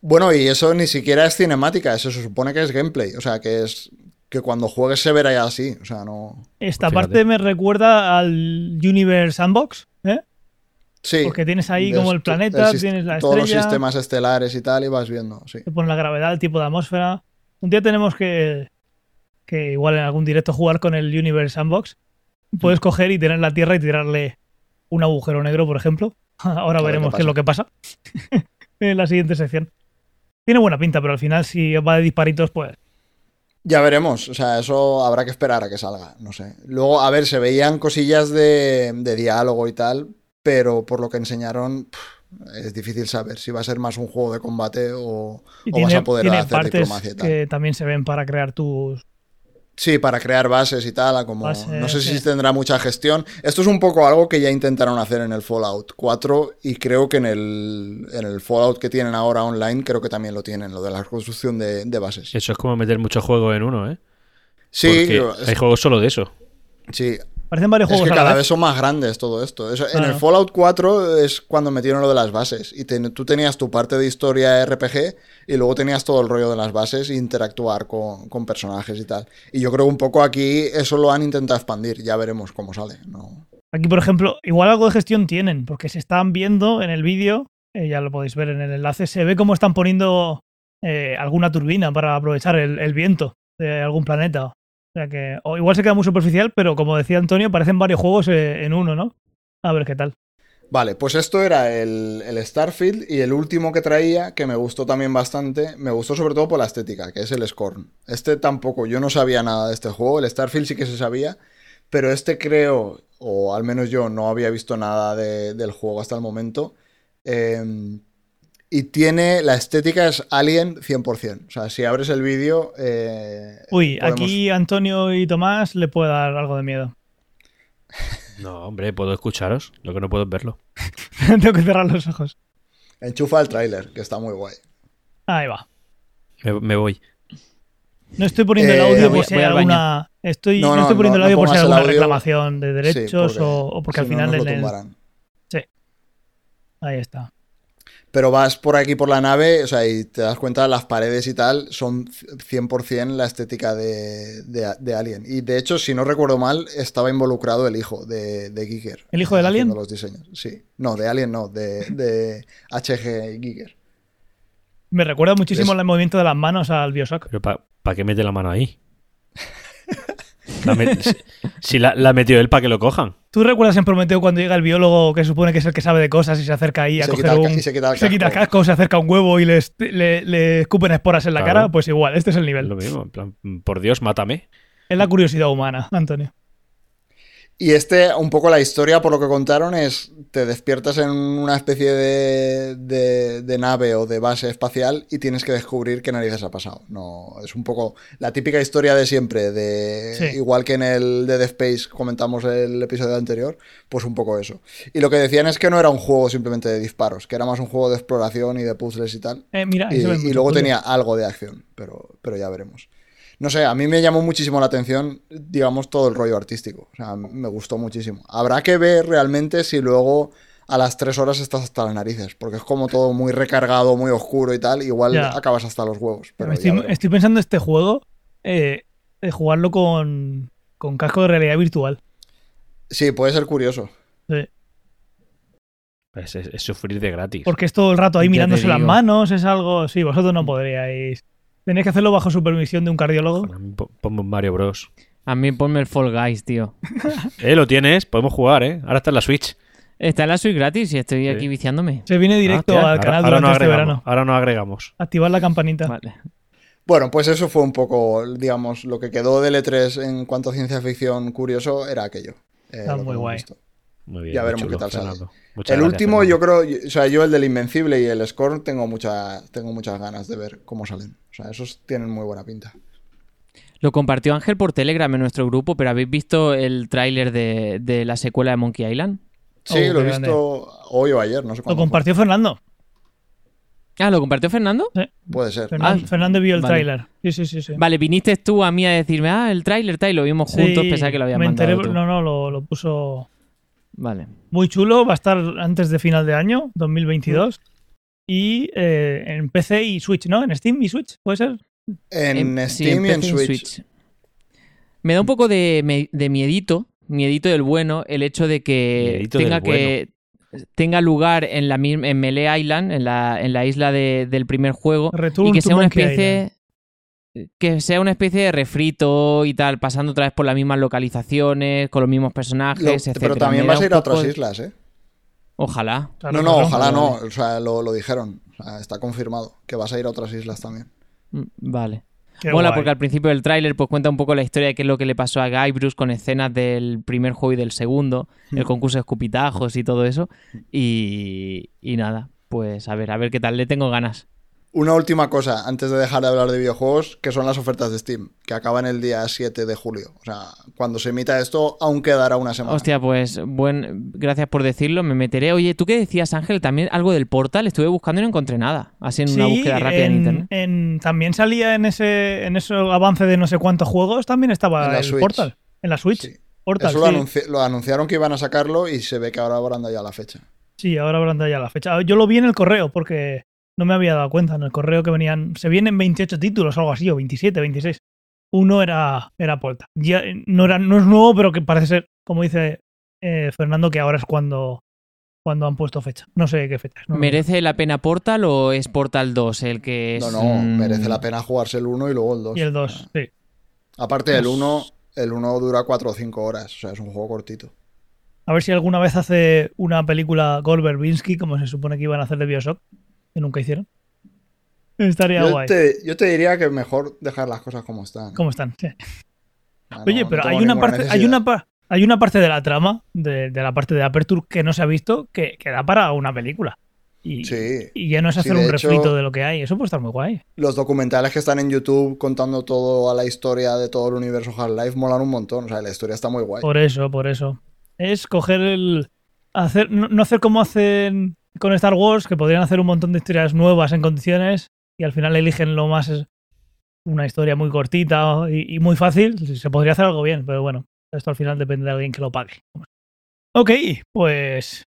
Bueno, y eso ni siquiera es cinemática, eso se supone que es gameplay, o sea, que es que cuando juegues se verá ya así, o sea, no... Esta Fíjate. parte me recuerda al Universe Sandbox, ¿eh? Sí. Porque tienes ahí como el planeta, tienes la Todos los estrella. sistemas estelares y tal, y vas viendo, sí. te pone la gravedad, el tipo de atmósfera. Un día tenemos que, que igual en algún directo jugar con el Universe Sandbox. Mm. Puedes coger y tener la Tierra y tirarle un agujero negro, por ejemplo. Ahora ver veremos qué qué es lo que pasa en la siguiente sección. Tiene buena pinta, pero al final si va de disparitos, pues Ya veremos, o sea, eso habrá que esperar a que salga, no sé. Luego, a ver, se veían cosillas de, de diálogo y tal, pero por lo que enseñaron, pff, es difícil saber si va a ser más un juego de combate o, o tiene, vas a poder hacer diplomacia y tal. que también se ven para crear tus... Sí, para crear bases y tal, a como no sé si tendrá mucha gestión. Esto es un poco algo que ya intentaron hacer en el Fallout 4 y creo que en el, en el Fallout que tienen ahora online creo que también lo tienen, lo de la construcción de, de bases. Eso es como meter muchos juegos en uno, ¿eh? Sí, Porque es- hay juegos solo de eso. sí, Parecen varios Es juegos que cada vez. vez son más grandes todo esto. Eso- En el. Fallout 4 es cuando metieron lo de las bases. Y te- tú tenías tu parte de historia RPG y luego tenías todo el rollo de las bases e interactuar con, con personajes y tal. Y yo creo que un poco aquí eso lo han intentado expandir. Ya veremos cómo sale. ¿no? Aquí, por ejemplo, igual algo de gestión tienen, porque se están viendo en el vídeo, eh, ya lo podéis ver en el enlace, se ve cómo están poniendo eh, alguna turbina para aprovechar el, el viento de algún planeta. O sea que, o igual se queda muy superficial, pero como decía Antonio, parecen varios juegos eh, en uno, ¿no? A ver qué tal. Vale, pues esto era el, el Starfield y el último que traía, que me gustó también bastante, me gustó sobre todo por la estética, que es el Scorn. Este tampoco, yo no sabía nada de este juego, el Starfield sí que se sabía, pero este creo, o al menos yo no había visto nada de- del juego hasta el momento. Eh, y tiene, la estética es Alien 100%. O sea, si abres el vídeo... eh, Uy, podemos- aquí Antonio y Tomás le puede dar algo de miedo. No, hombre, puedo escucharos. Lo que no puedo es verlo. Tengo que cerrar los ojos. Enchufa el tráiler, que está muy guay. Ahí va. Me, me voy. No estoy poniendo el Eh, audio por si hay alguna. Estoy, No, no, no, estoy poniendo no, el audio no por si hay alguna audio. reclamación de derechos Sí, o, o porque si al final lo el- tumbarán. Ahí está. Pero vas por aquí por la nave, o sea, y te das cuenta, las paredes y tal son 100% la estética de, de- de Alien. Y de hecho, si no recuerdo mal, estaba involucrado el hijo de, de Giger. ¿El hijo del Alien? los diseños, sí. No, de Alien no, de, de HG Giger. Me recuerda muchísimo Es- el movimiento de las manos al Bioshock. Pero ¿para qué mete la mano ahí? La met- si la, metido él para que lo cojan. ¿Tú recuerdas en Prometeo cuando llega el biólogo que supone que es el que sabe de cosas y se acerca ahí Y a se coger quita un. y se quita el el casco. se acerca a un huevo y le, le, le escupen esporas en la Claro. cara? Pues igual, este es el nivel. lo mismo. En plan, por Dios, mátame. Es la curiosidad humana, Antonio. Y este, un poco la historia, por lo que contaron, es te despiertas en una especie de, de- de nave o de base espacial y tienes que descubrir qué narices ha pasado. No, es un poco la típica historia de siempre, de Sí. igual que en el Dead Space comentamos el episodio anterior, pues un poco eso. Y lo que decían es que no era un juego simplemente de disparos, que era más un juego de exploración y de puzzles y tal. Eh, mira, Y, y luego tenía algo de acción, pero, pero ya veremos. No sé, a mí me llamó muchísimo la atención, digamos, todo el rollo artístico. O sea, me gustó muchísimo. Habrá que ver realmente si luego a las tres horas estás hasta las narices, porque es como todo muy recargado, muy oscuro y tal. Igual Ya. acabas hasta los huevos. Pero estoy, estoy pensando este juego eh, de jugarlo con, con casco de realidad virtual. Sí, puede ser curioso. Sí. Es, es- es sufrir de gratis. Porque es todo el rato ahí mirándose las manos, es algo. Sí, vosotros no podríais. Tenéis que hacerlo bajo supervisión de un cardiólogo. A mí po- Ponme un Mario Bros. A mí ponme el Fall Guys, tío. Eh, lo tienes. Podemos jugar, ¿eh? Ahora está en la Switch. Está en la Switch gratis y estoy Sí. aquí viciándome. Se viene directo Ah, hostia, al canal ahora durante no este verano. Ahora no agregamos. Activar la campanita. Vale. Bueno, pues eso fue un poco, digamos, lo que quedó del E3 en cuanto a ciencia ficción curioso era aquello. eh, Está muy guay. visto. Muy bien. Ya veremos chulo, qué tal sale. El gracias, último, yo creo, o sea, yo el del Invencible y el Scorn tengo, mucha, tengo muchas ganas de ver cómo salen. O sea, esos tienen muy buena pinta. Lo compartió Ángel por Telegram en nuestro grupo, pero ¿habéis visto el tráiler de, de la secuela de Monkey Island? Sí, Oh, lo he visto hoy o ayer, no sé Lo cuándo. fue. compartió Fernando. Ah, ¿lo compartió Fernando? Puede ser. Fernan- Ah, Fernando vio el vale. tráiler. Sí, sí, sí. sí. Vale, viniste tú a mí a decirme, ah, el tráiler, tal, y lo vimos juntos, Sí, pensaba que lo habías me mandado enteré, tú. No, no, lo, lo puso Vale. muy chulo. Va a estar antes de final de año, 2022. Y eh, en PC y Switch, ¿no? En Steam y Switch, ¿puede ser? En sí, Steam y en Switch. Me da un poco de, miedito, miedito del bueno, el hecho de que Miedito tenga lugar en la misma en Melee Island, en la, en la isla de- del primer juego, Return y que sea una especie que sea una especie de refrito y tal, pasando otra vez por las mismas localizaciones, con los mismos personajes, Lo- etcétera. pero también vas a ir a otras de- islas, ¿eh? Ojalá. Claro, no, no, claro. ojalá no. O sea, lo, lo dijeron. O sea, está confirmado que vas a ir a otras islas también. Mm, Vale. Qué Mola guay. porque al principio del tráiler pues cuenta un poco la historia de qué es lo que le pasó a Guybrush con escenas del primer juego y del segundo, el Mm. concurso de escupitajos y todo eso. Y, y nada, pues a ver, a ver qué tal, le tengo ganas. Una última cosa, antes de dejar de hablar de videojuegos, que son las ofertas de Steam, que acaban el día 7 de julio. O sea, cuando se emita esto, aún quedará una semana. Hostia, pues buen, gracias por decirlo, me meteré. Oye, ¿tú qué decías, Ángel? También algo del portal, estuve buscando y no encontré nada. Así en una búsqueda rápida en, en- internet. en- también salía en ese, en ese avance de no sé cuántos juegos, también estaba En la el Switch. Portal. En la Switch. Sí. Portal, Eso lo, sí. anunci- lo anunciaron que iban a sacarlo y se ve que ahora habrán dado ya la fecha. Sí, ahora habrán dado ya la fecha. Yo lo vi en el correo porque no me había dado cuenta. En el correo que venían. Se vienen 28 títulos o algo así, o 27, 26. Uno era, era Portal. Ya, no, era, no es nuevo, pero que parece ser, como dice eh, Fernando, que ahora es cuando, cuando han puesto fecha. No sé qué fecha. es, no- ¿Merece la pena Portal o es Portal 2 el que es...? No, no, mm, merece la pena jugarse el 1 y luego el 2. Y el 2, sí. Aparte, el 1 el uno dura 4 o 5 horas. O sea, es un juego cortito. A ver si alguna vez hace una película Goldberg Binsky, como se supone que iban a hacer de Bioshock, que nunca hicieron. Estaría Yo guay. te, yo te diría que mejor dejar las cosas como están. ¿Cómo están? Sí. Ah, Oye, no pero hay una parte, hay una hay una parte de la trama, de, de la parte de Aperture, que no se ha visto, que, que da para una película. Y, Sí. y ya no es hacer un hecho- refrito de lo que hay. Eso puede estar muy guay. Los documentales que están en YouTube contando todo a la historia de todo el universo Half-Life molan un montón. O sea, la historia está muy guay. Por eso, por eso. Es coger el. hacer No, no hacer como hacen con Star Wars, que podrían hacer un montón de historias nuevas en condiciones y al final eligen lo más. una historia muy cortita y, y muy fácil. Se podría hacer algo bien, pero bueno, esto al final depende de alguien que lo pague. Ok, pues.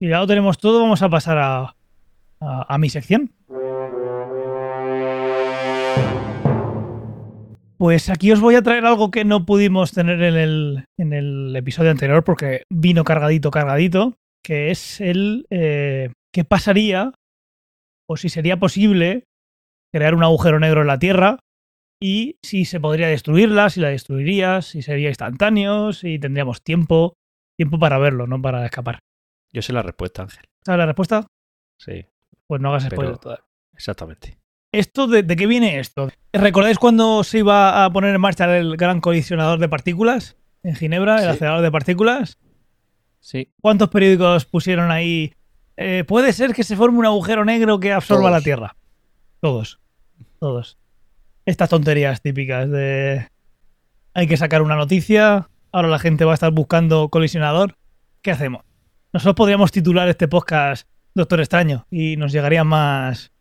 Si ya lo tenemos todo, vamos a pasar a, a, a mi sección. Pues aquí os voy a traer algo que no pudimos tener en el, en el episodio anterior porque vino cargadito, cargadito, que es el eh, qué pasaría o si sería posible crear un agujero negro en la Tierra y si se podría destruirla, si la destruirías, si sería instantáneo, si tendríamos tiempo, tiempo para verlo, no para escapar. Yo sé la respuesta, Ángel. ¿Sabes la respuesta? Sí, Pues no hagas todavía. exactamente. ¿Esto de, de qué viene esto? ¿Recordáis cuando se iba a poner en marcha el gran colisionador de partículas en Ginebra, el Sí. acelerador de partículas? Sí. ¿Cuántos periódicos pusieron ahí? eh, Puede ser que se forme un agujero negro que absorba Todos. la Tierra. Todos. Todos. Estas tonterías típicas de... Hay que sacar una noticia, ahora la gente va a estar buscando colisionador. ¿Qué hacemos? Nosotros podríamos titular este podcast Doctor Extraño y nos llegaría más,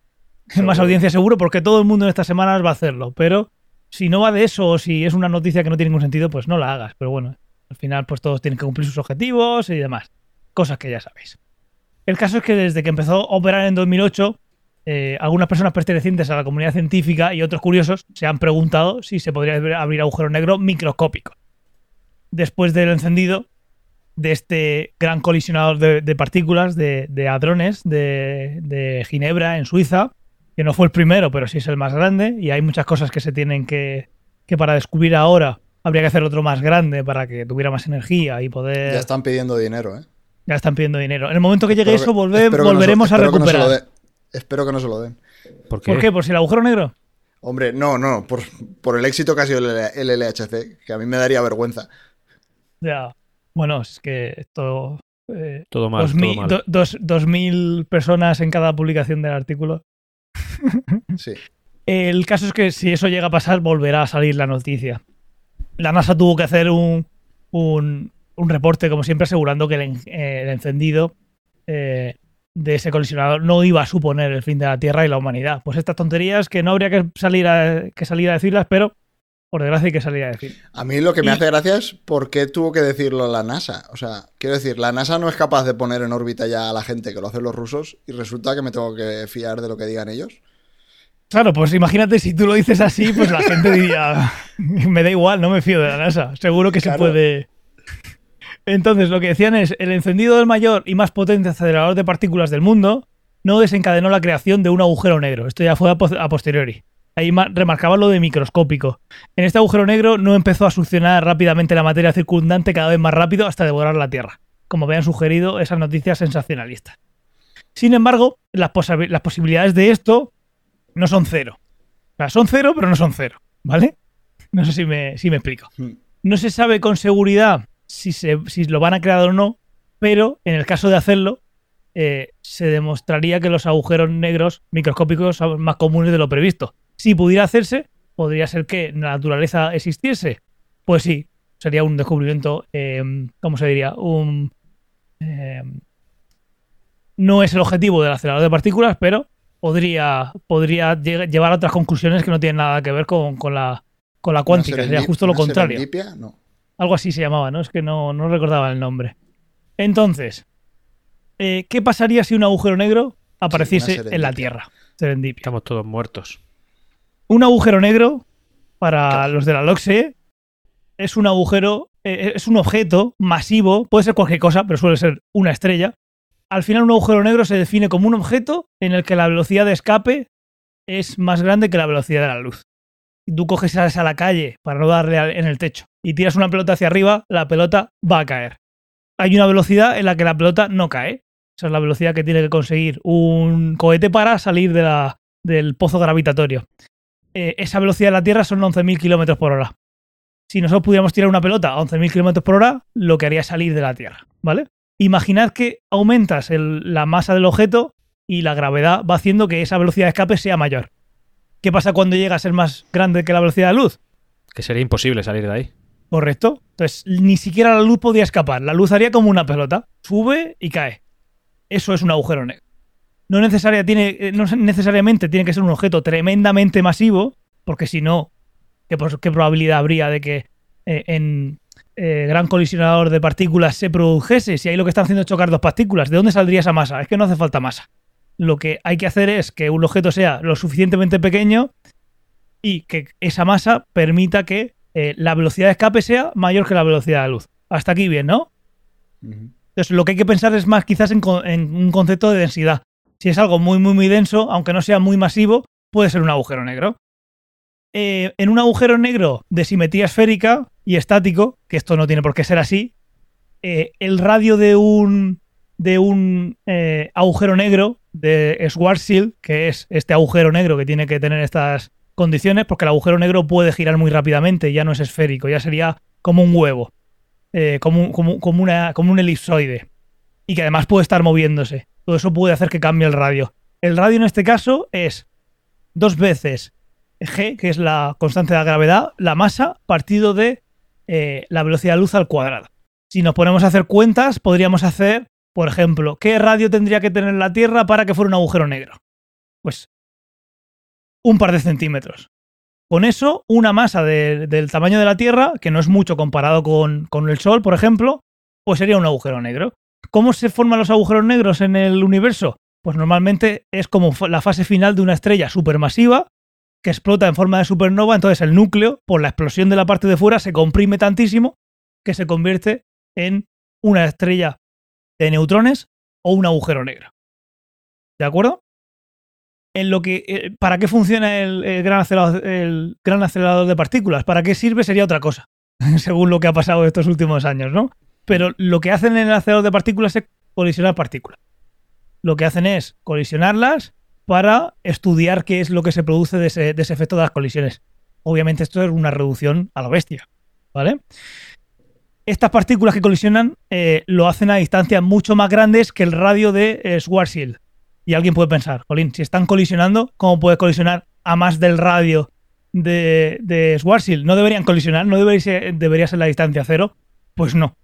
más audiencia seguro porque todo el mundo en estas semanas va a hacerlo. Pero si no va de eso o si es una noticia que no tiene ningún sentido, pues no la hagas. Pero bueno, al final pues todos tienen que cumplir sus objetivos y demás. Cosas que ya sabéis. El caso es que desde que empezó a operar en 2008, eh, algunas personas pertenecientes a la comunidad científica y otros curiosos se han preguntado si se podría abrir- agujero negro microscópico. Después del encendido de este gran colisionador de, partículas de, de hadrones de, de Ginebra, en Suiza, que no fue el primero, pero sí es el más grande, y hay muchas cosas que se tienen que, que para descubrir ahora habría que hacer otro más grande para que tuviera más energía y poder... Ya están pidiendo dinero, ¿eh? Ya están pidiendo dinero. En el momento que llegue Espero eso, volve- no se- volveremos a que no recuperar. Espero que no se lo den. ¿Por qué? ¿Por qué? ¿Por si el agujero negro? Hombre, no, no, por, por el éxito que ha sido el, el LHC, que a mí me daría vergüenza. Ya. Bueno, es que esto. eh, Todo mal, dos, todo mil, mal. do- dos- dos mil personas en cada publicación del artículo. Sí. El caso es que si eso llega a pasar, volverá a salir la noticia. La NASA tuvo que hacer un, un, un reporte, como siempre, asegurando que el, eh, el encendido eh, de ese colisionador no iba a suponer el fin de la Tierra y la humanidad. Pues estas tonterías que no habría que salir a, que salir a decirlas, pero por desgracia hay que salir a decir. A mí lo que me Y- hace gracia es por qué tuvo que decirlo la NASA. O sea, quiero decir, la NASA no es capaz de poner en órbita ya a la gente que lo hacen los rusos y resulta que me tengo que fiar de lo que digan ellos. Claro, pues imagínate si tú lo dices así, pues la gente diría, me da igual, no me fío de la NASA. Seguro que se puede. Entonces, lo que decían es, el encendido del mayor y más potente acelerador de partículas del mundo no desencadenó la creación de un agujero negro. Esto ya fue a, pos- a posteriori. Ahí ma- remarcaba lo de microscópico. En este agujero negro no empezó a succionar rápidamente la materia circundante cada vez más rápido hasta devorar la Tierra, como habían sugerido esas noticias sensacionalistas. Sin embargo, las posibilidades de esto no son cero. O sea, son cero, pero no son cero, ¿vale? No sé si me, si me explico. No se sabe con seguridad si, se, si lo van a crear o no, pero en el caso de hacerlo, eh, se demostraría que los agujeros negros microscópicos son más comunes de lo previsto. Si pudiera hacerse, podría ser que la naturaleza existiese. Pues sí, sería un descubrimiento, eh, ¿cómo se diría? Un... eh, no es el objetivo del acelerador de partículas, pero podría, podría lle- llevar a otras conclusiones que no tienen nada que ver con, con la, con la cuántica. Sería justo lo contrario. serendipia, No. Algo así se llamaba, ¿no? Es que no, no recordaba el nombre. Entonces, eh, ¿qué pasaría si un agujero negro apareciese en la Tierra? Serendipia. Estamos todos muertos. Un agujero negro, para los de la LOXE, es un agujero, eh, es un objeto masivo, puede ser cualquier cosa, pero suele ser una estrella. Al final, un agujero negro se define como un objeto en el que la velocidad de escape es más grande que la velocidad de la luz. Tú coges sales a la calle para no darle en el techo y tiras una pelota hacia arriba, la pelota va a caer. Hay una velocidad en la que la pelota no cae. Esa es la velocidad que tiene que conseguir un cohete para salir del pozo gravitatorio. Eh, esa velocidad de la Tierra son 11.000 kilómetros por hora. si nosotros pudiéramos tirar una pelota a 11.000 km por hora, lo que haría es salir de la Tierra, ¿vale? Imaginad que aumentas el- la masa del objeto y la gravedad va haciendo que esa velocidad de escape sea mayor. ¿Qué pasa cuando llega a ser más grande que la velocidad de luz? Que sería imposible salir de ahí. Correcto. Entonces, ni siquiera la luz podía escapar. La luz haría como una pelota. Sube y cae. Eso es un agujero negro. No, necesaria, tiene, eh, no necesariamente tiene que ser un objeto tremendamente masivo, porque si no, ¿qué, qué probabilidad habría de que eh, en eh, gran colisionador de partículas se produjese? Si ahí lo que están haciendo es chocar dos partículas, ¿de dónde saldría esa masa? Es que no hace falta masa. Lo que hay que hacer es que un objeto sea lo suficientemente pequeño y que esa masa permita que eh, la velocidad de escape sea mayor que la velocidad de luz. Hasta aquí bien, ¿no? Entonces, lo que hay que pensar es más quizás en un concepto de densidad. Si es algo muy, muy, muy denso, aunque no sea muy masivo, puede ser un agujero negro. Eh, en un agujero negro de simetría esférica y estático, que esto no tiene por qué ser así, eh, el radio de un, de un eh, agujero negro de Schwarzschild, que es este agujero negro que tiene que tener estas condiciones, porque el agujero negro puede girar muy rápidamente, ya no es esférico, ya sería como un huevo, eh, como, como, como una, como un elipsoide, y que además puede estar moviéndose. Todo eso puede hacer que cambie el radio. El radio en este caso es dos veces g, que es la constante de la gravedad, la masa partido de eh, la velocidad de luz al cuadrado. Si nos ponemos a hacer cuentas, podríamos hacer, por ejemplo, ¿qué radio tendría que tener la Tierra para que fuera un agujero negro? Pues un par de centímetros. Con eso, una masa de- del tamaño de la Tierra, que no es mucho comparado con, con el Sol, por ejemplo, pues sería un agujero negro. ¿Cómo se forman los agujeros negros en el universo? Pues normalmente es como la fase final de una estrella supermasiva que explota en forma de supernova, entonces el núcleo, por la explosión de la parte de fuera, se comprime tantísimo que se convierte en una estrella de neutrones o un agujero negro. ¿De acuerdo? En lo que, eh, ¿Para qué funciona el, gran acelerador, el gran acelerador de partículas? ¿Para qué sirve? Sería otra cosa, según lo que ha pasado estos últimos años, ¿no? Pero lo que hacen en el acelerador de partículas es colisionar partículas. Lo que hacen es colisionarlas para estudiar qué es lo que se produce de ese, de ese efecto de las colisiones. Obviamente esto es una reducción a la bestia, ¿vale? Estas partículas que colisionan eh, lo hacen a distancias mucho más grandes que el radio de eh, Schwarzschild. Y alguien puede pensar, Colín, si están colisionando, ¿cómo puede colisionar a más del radio de, Schwarzschild? ¿No deberían colisionar? ¿No ser, debería ser la distancia cero? Pues no.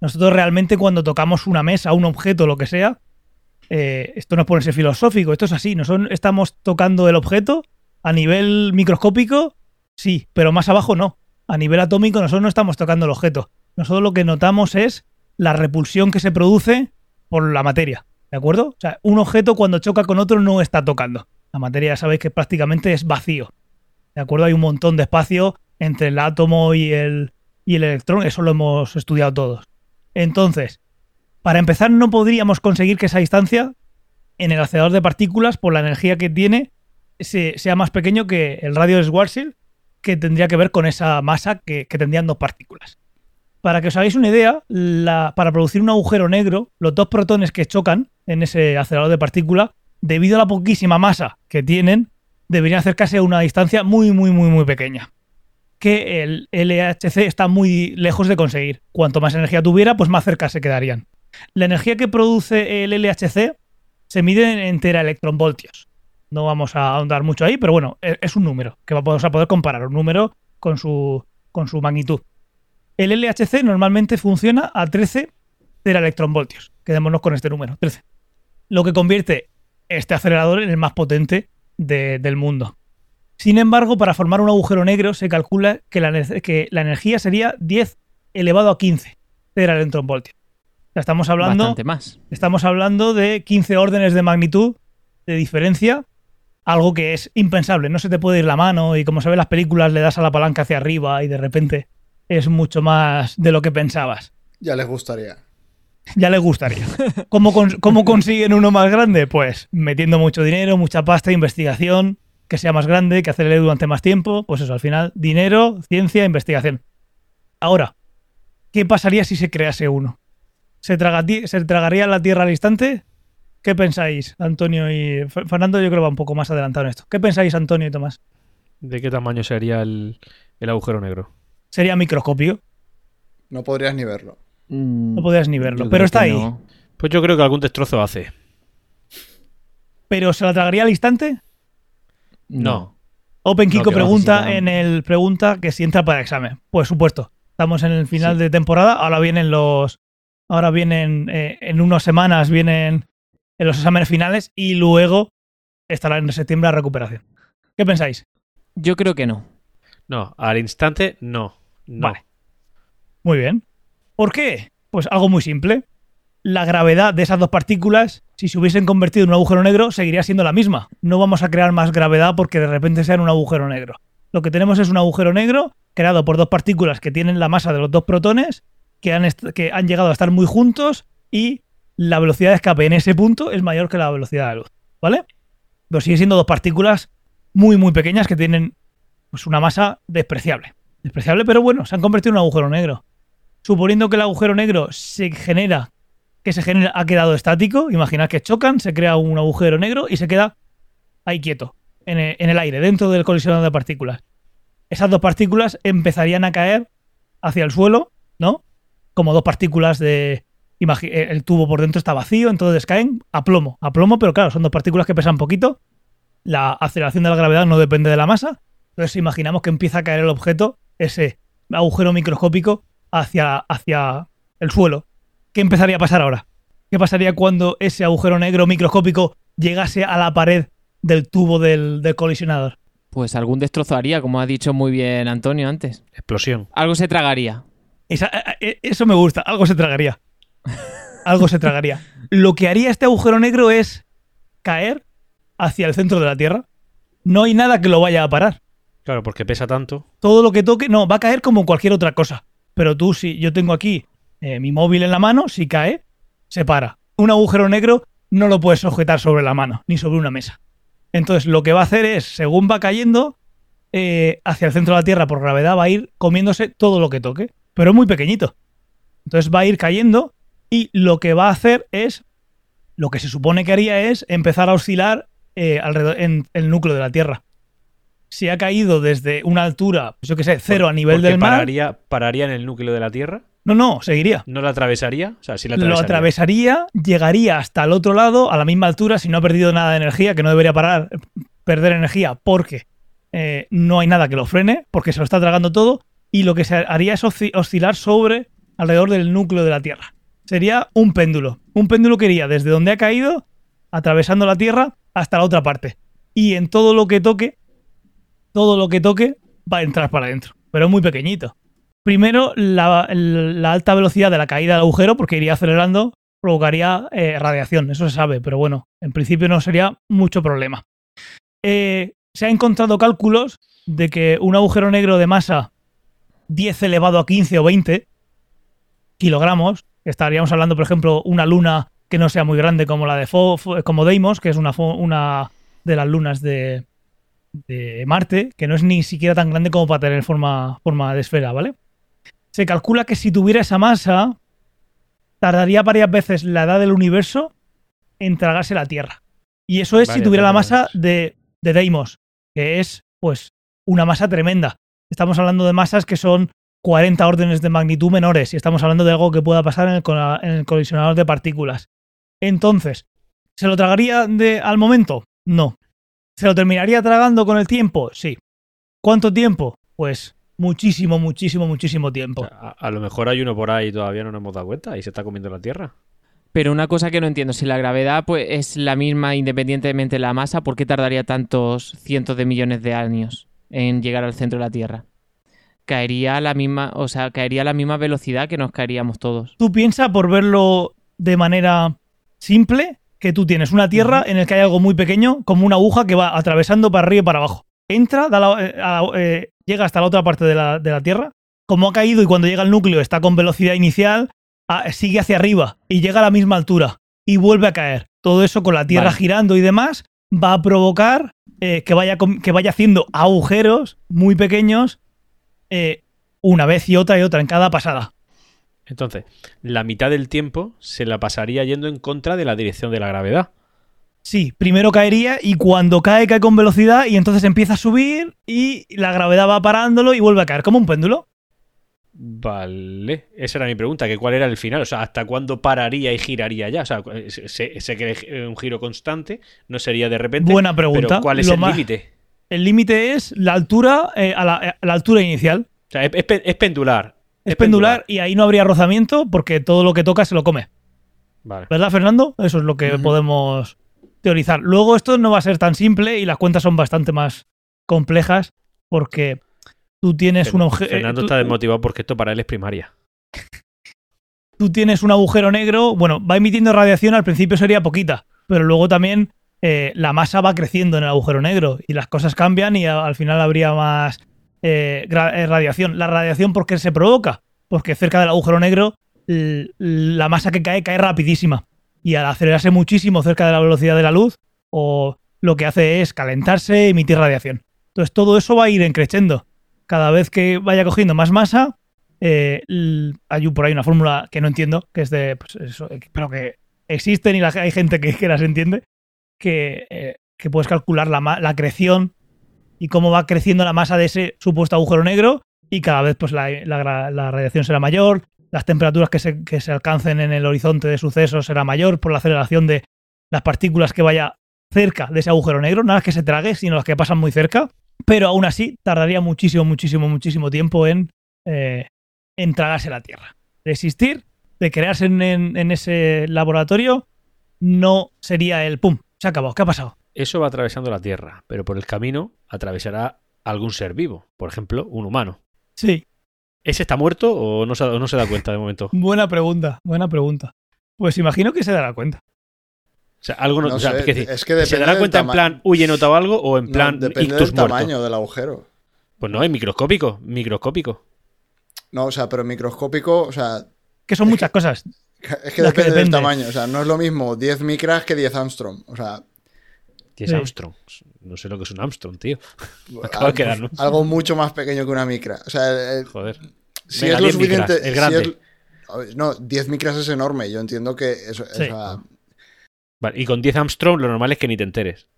Nosotros realmente cuando tocamos una mesa, un objeto, lo que sea, eh, esto no es ponerse filosófico, esto es así. Nosotros estamos tocando el objeto a nivel microscópico, sí, pero más abajo no. A nivel atómico nosotros no estamos tocando el objeto. Nosotros lo que notamos es la repulsión que se produce por la materia. ¿De acuerdo? O sea, un objeto cuando choca con otro no está tocando. La materia ya sabéis que prácticamente es vacío. ¿De acuerdo? Hay un montón de espacio entre el átomo y el, y el electrón. Eso lo hemos estudiado todos. Entonces, para empezar, no podríamos conseguir que esa distancia en el acelerador de partículas, por la energía que tiene, se- sea más pequeño que el radio de Schwarzschild, que tendría que ver con esa masa que, tendrían dos partículas. Para que os hagáis una idea, la- para producir un agujero negro, los dos protones que chocan en ese acelerador de partículas, debido a la poquísima masa que tienen, deberían acercarse a una distancia muy, muy, muy, muy pequeña. Que el LHC está muy lejos de conseguir. Cuanto más energía tuviera, pues más cerca se quedarían. La energía que produce el LHC se mide en teraelectronvoltios. No vamos a ahondar mucho ahí, pero bueno, e- es un número que vamos a poder comparar, un número con su, con su magnitud. El LHC normalmente funciona a 13 teraelectronvoltios. Quedémonos con este número, 13. Lo que convierte este acelerador en el más potente de- del mundo. Sin embargo, para formar un agujero negro se calcula que la, que la energía sería 10 elevado a 15 teraelectronvoltios. O sea, estamos hablando Bastante más. Estamos hablando de 15 órdenes de magnitud de diferencia, algo que es impensable. No se te puede ir la mano y como se ve en las películas le das a la palanca hacia arriba y de repente es mucho más de lo que pensabas. Ya les gustaría. Ya les gustaría. ¿Cómo, cons- cómo consiguen uno más grande? Pues metiendo mucho dinero, mucha pasta, investigación, que sea más grande, que acelere durante más tiempo. Pues eso, al final, dinero, ciencia, investigación. Ahora, ¿qué pasaría si se crease uno? ¿Se, tragati- ¿Se tragaría la Tierra al instante? ¿Qué pensáis, Antonio y Fernando? Yo creo que va un poco más adelantado en esto. ¿Qué pensáis, Antonio y Tomás? ¿De qué tamaño sería el, el agujero negro? sería microscópico. No podrías ni verlo. Mm, No podías ni verlo. yo Pero está ahí. no. Pues yo creo que algún destrozo hace. ¿Pero se la tragaría al instante? No. Open Kiko pregunta en el pregunta que si entra para examen. Por supuesto. Estamos en el final de temporada. Ahora vienen los. Ahora vienen. eh, en unas semanas vienen en los exámenes finales. Y luego estará en septiembre la recuperación. ¿Qué pensáis? Yo creo que no. No, al instante no. No. Vale. Muy bien. ¿Por qué? Pues algo muy simple. La gravedad de esas dos partículas, si se hubiesen convertido en un agujero negro, seguiría siendo la misma. No vamos a crear más gravedad porque de repente sean un agujero negro. Lo que tenemos es un agujero negro creado por dos partículas que tienen la masa de los dos protones, que han, llegado a estar muy juntos y la velocidad de escape en ese punto es mayor que la velocidad de la luz. ¿Vale? Pero sigue siendo dos partículas muy, muy pequeñas que tienen pues, una masa despreciable. Despreciable, pero bueno, se han convertido en un agujero negro. Suponiendo que el agujero negro se genera, que se genera, ha quedado estático, imaginad que chocan, se crea un agujero negro y se queda ahí quieto, en e- en el aire, dentro del colisionador de partículas. Esas dos partículas empezarían a caer hacia el suelo, ¿no? Como dos partículas de... eh, El tubo por dentro está vacío, entonces caen a plomo. A plomo, pero claro, son dos partículas que pesan poquito. La aceleración de la gravedad no depende de la masa. Entonces imaginamos que empieza a caer el objeto, ese agujero microscópico, hacia, hacia el suelo. ¿Qué empezaría a pasar ahora? ¿Qué pasaría cuando ese agujero negro microscópico llegase a la pared del tubo del, del colisionador? Pues algún destrozo haría, como ha dicho muy bien Antonio antes. Explosión. Algo se tragaría. Esa- eh, eh, eso me gusta, algo se tragaría. Algo se tragaría. Lo que haría este agujero negro es caer hacia el centro de la Tierra. No hay nada que lo vaya a parar. Claro, porque pesa tanto. todo lo que toque, no, va a caer como cualquier otra cosa. Pero tú, si yo tengo aquí eh, mi móvil en la mano, si cae, se para. Un agujero negro no lo puedes sujetar sobre la mano, ni sobre una mesa. Entonces, lo que va a hacer es, según va cayendo eh, hacia el centro de la Tierra por gravedad, va a ir comiéndose todo lo que toque, pero es muy pequeñito. Entonces va a ir cayendo y lo que va a hacer es, lo que se supone que haría es empezar a oscilar eh, alrededor, en el núcleo de la Tierra. Si ha caído desde una altura, yo qué sé, cero a nivel del mar, pararía, pararía en el núcleo de la Tierra. no, no, seguiría. ¿No la atravesaría? O sea, sí la Lo atravesaría. atravesaría, llegaría hasta el otro lado, a la misma altura, si no ha perdido nada de energía, que no debería parar, perder energía, porque eh, no hay nada que lo frene, porque se lo está tragando todo, y lo que se haría es osci- oscilar sobre, alrededor del núcleo de la Tierra. Sería un péndulo. Un péndulo que iría desde donde ha caído, atravesando la Tierra, hasta la otra parte. Y en todo lo que toque, todo lo que toque va a entrar para adentro. Pero es muy pequeñito. Primero, la, alta velocidad de la caída del agujero, porque iría acelerando, provocaría eh, radiación, eso se sabe, pero bueno, en principio no sería mucho problema. Eh, se ha encontrado cálculos de que un agujero negro de masa 10 elevado a 15 o 20 kilogramos, estaríamos hablando, por ejemplo, una luna que no sea muy grande como la de Fo- como Deimos, que es una, una de las lunas de, de Marte, que no es ni siquiera tan grande como para tener forma, forma de esfera, ¿vale? Se calcula que si tuviera esa masa, tardaría varias veces la edad del universo en tragarse la Tierra. Y eso es si tuviera la masa de, de Deimos, que es, pues, una masa tremenda. Estamos hablando de masas que son 40 órdenes de magnitud menores y estamos hablando de algo que pueda pasar en el, en el colisionador de partículas. Entonces, ¿se lo tragaría de, al momento? No. ¿Se lo terminaría tragando con el tiempo? Sí. ¿Cuánto tiempo? Pues muchísimo, muchísimo, muchísimo tiempo. a lo mejor hay uno por ahí y todavía no nos hemos dado cuenta y se está comiendo la Tierra. Pero una cosa que no entiendo, si la gravedad pues, es la misma independientemente de la masa, ¿por qué tardaría tantos cientos de millones de años en llegar al centro de la Tierra? Caería a la misma, o sea, caería a la misma velocidad que nos caeríamos todos. Tú piensas por verlo de manera simple que tú tienes una tierra en la que hay algo muy pequeño, como una aguja que va atravesando para arriba y para abajo. Entra, da la- eh, a- eh, llega hasta la otra parte de la, de la tierra. Como ha caído y cuando llega al núcleo está con velocidad inicial, a- sigue hacia arriba y llega a la misma altura y vuelve a caer. Todo eso con la tierra Vale. girando y demás va a provocar eh, que, vaya, que vaya haciendo agujeros muy pequeños eh, una vez y otra y otra en cada pasada. Entonces, la mitad del tiempo se la pasaría yendo en contra de la dirección de la gravedad. Sí, primero caería y cuando cae, cae con velocidad y entonces empieza a subir y la gravedad va parándolo y vuelve a caer como un péndulo. Vale, esa era mi pregunta, que cuál era el final, o sea, hasta cuándo pararía y giraría ya, o sea, se, se cree un giro constante, no sería de repente. Buena pregunta. Pero ¿Cuál es Lo el más- límite? El límite es la altura, eh, a, la, a la altura inicial. O sea, es, es pe- es pendular. Es pendular y ahí no habría rozamiento porque todo lo que toca se lo come. Vale. ¿Verdad, Fernando? Eso es lo que podemos teorizar. Luego esto no va a ser tan simple y las cuentas son bastante más complejas porque tú tienes un obje- Fernando eh, está desmotivado porque esto para él es primaria. tú tienes un agujero negro, bueno, va emitiendo radiación, al principio sería poquita, pero luego también eh, la masa va creciendo en el agujero negro y las cosas cambian y a- al final habría más eh, radiación. ¿La radiación por qué se provoca? Porque cerca del agujero negro la masa que cae cae rapidísima y al acelerarse muchísimo cerca de la velocidad de la luz, o lo que hace es calentarse, emitir radiación. Entonces todo eso va a ir encreciendo. Cada vez que vaya cogiendo más masa, eh, hay por ahí una fórmula que no entiendo, que es de, pues eh, pero que existen y la- hay gente que, las entiende, que, eh, que puedes calcular la, la creación y cómo va creciendo la masa de ese supuesto agujero negro y cada vez pues la radiación será mayor, las temperaturas que se, que se alcancen en el horizonte de sucesos será mayor por la aceleración de las partículas que vaya cerca de ese agujero negro, no las que se trague, sino las que pasan muy cerca, pero aún así tardaría muchísimo, muchísimo, muchísimo tiempo en, eh, en tragarse la Tierra. De existir, de crearse en, en- en ese laboratorio, no sería el pum, se ha acabado, ¿qué ha pasado? Eso va atravesando la Tierra, pero por el camino atravesará algún ser vivo, por ejemplo, un humano. Sí, ¿Ese está muerto o no se, o no se da cuenta de momento? buena pregunta, buena pregunta. Pues imagino que se dará cuenta. O sea, algo no, No o sea, sé, es decir, es que depende ¿se dará cuenta en plan huye notado algo o en No, plan depende ictus del muerto? tamaño del agujero. Pues no, es microscópico, microscópico. No, o sea, pero microscópico, o sea, Que son muchas cosas. es que depende del depende. tamaño. O sea, no es lo mismo 10 micras que 10 Armstrong. O sea, Y es Sí. Armstrong. No sé lo que es un Armstrong, tío. acabo de algo, quedar, ¿no? algo mucho más pequeño que una micra. O sea, el- Joder. si Venga, es lo 10 micras, suficiente. es si grande. es- no, 10 micras es enorme. Yo entiendo que eso. Sí. o sea, Vale, y con 10 Armstrong lo normal es que ni te enteres.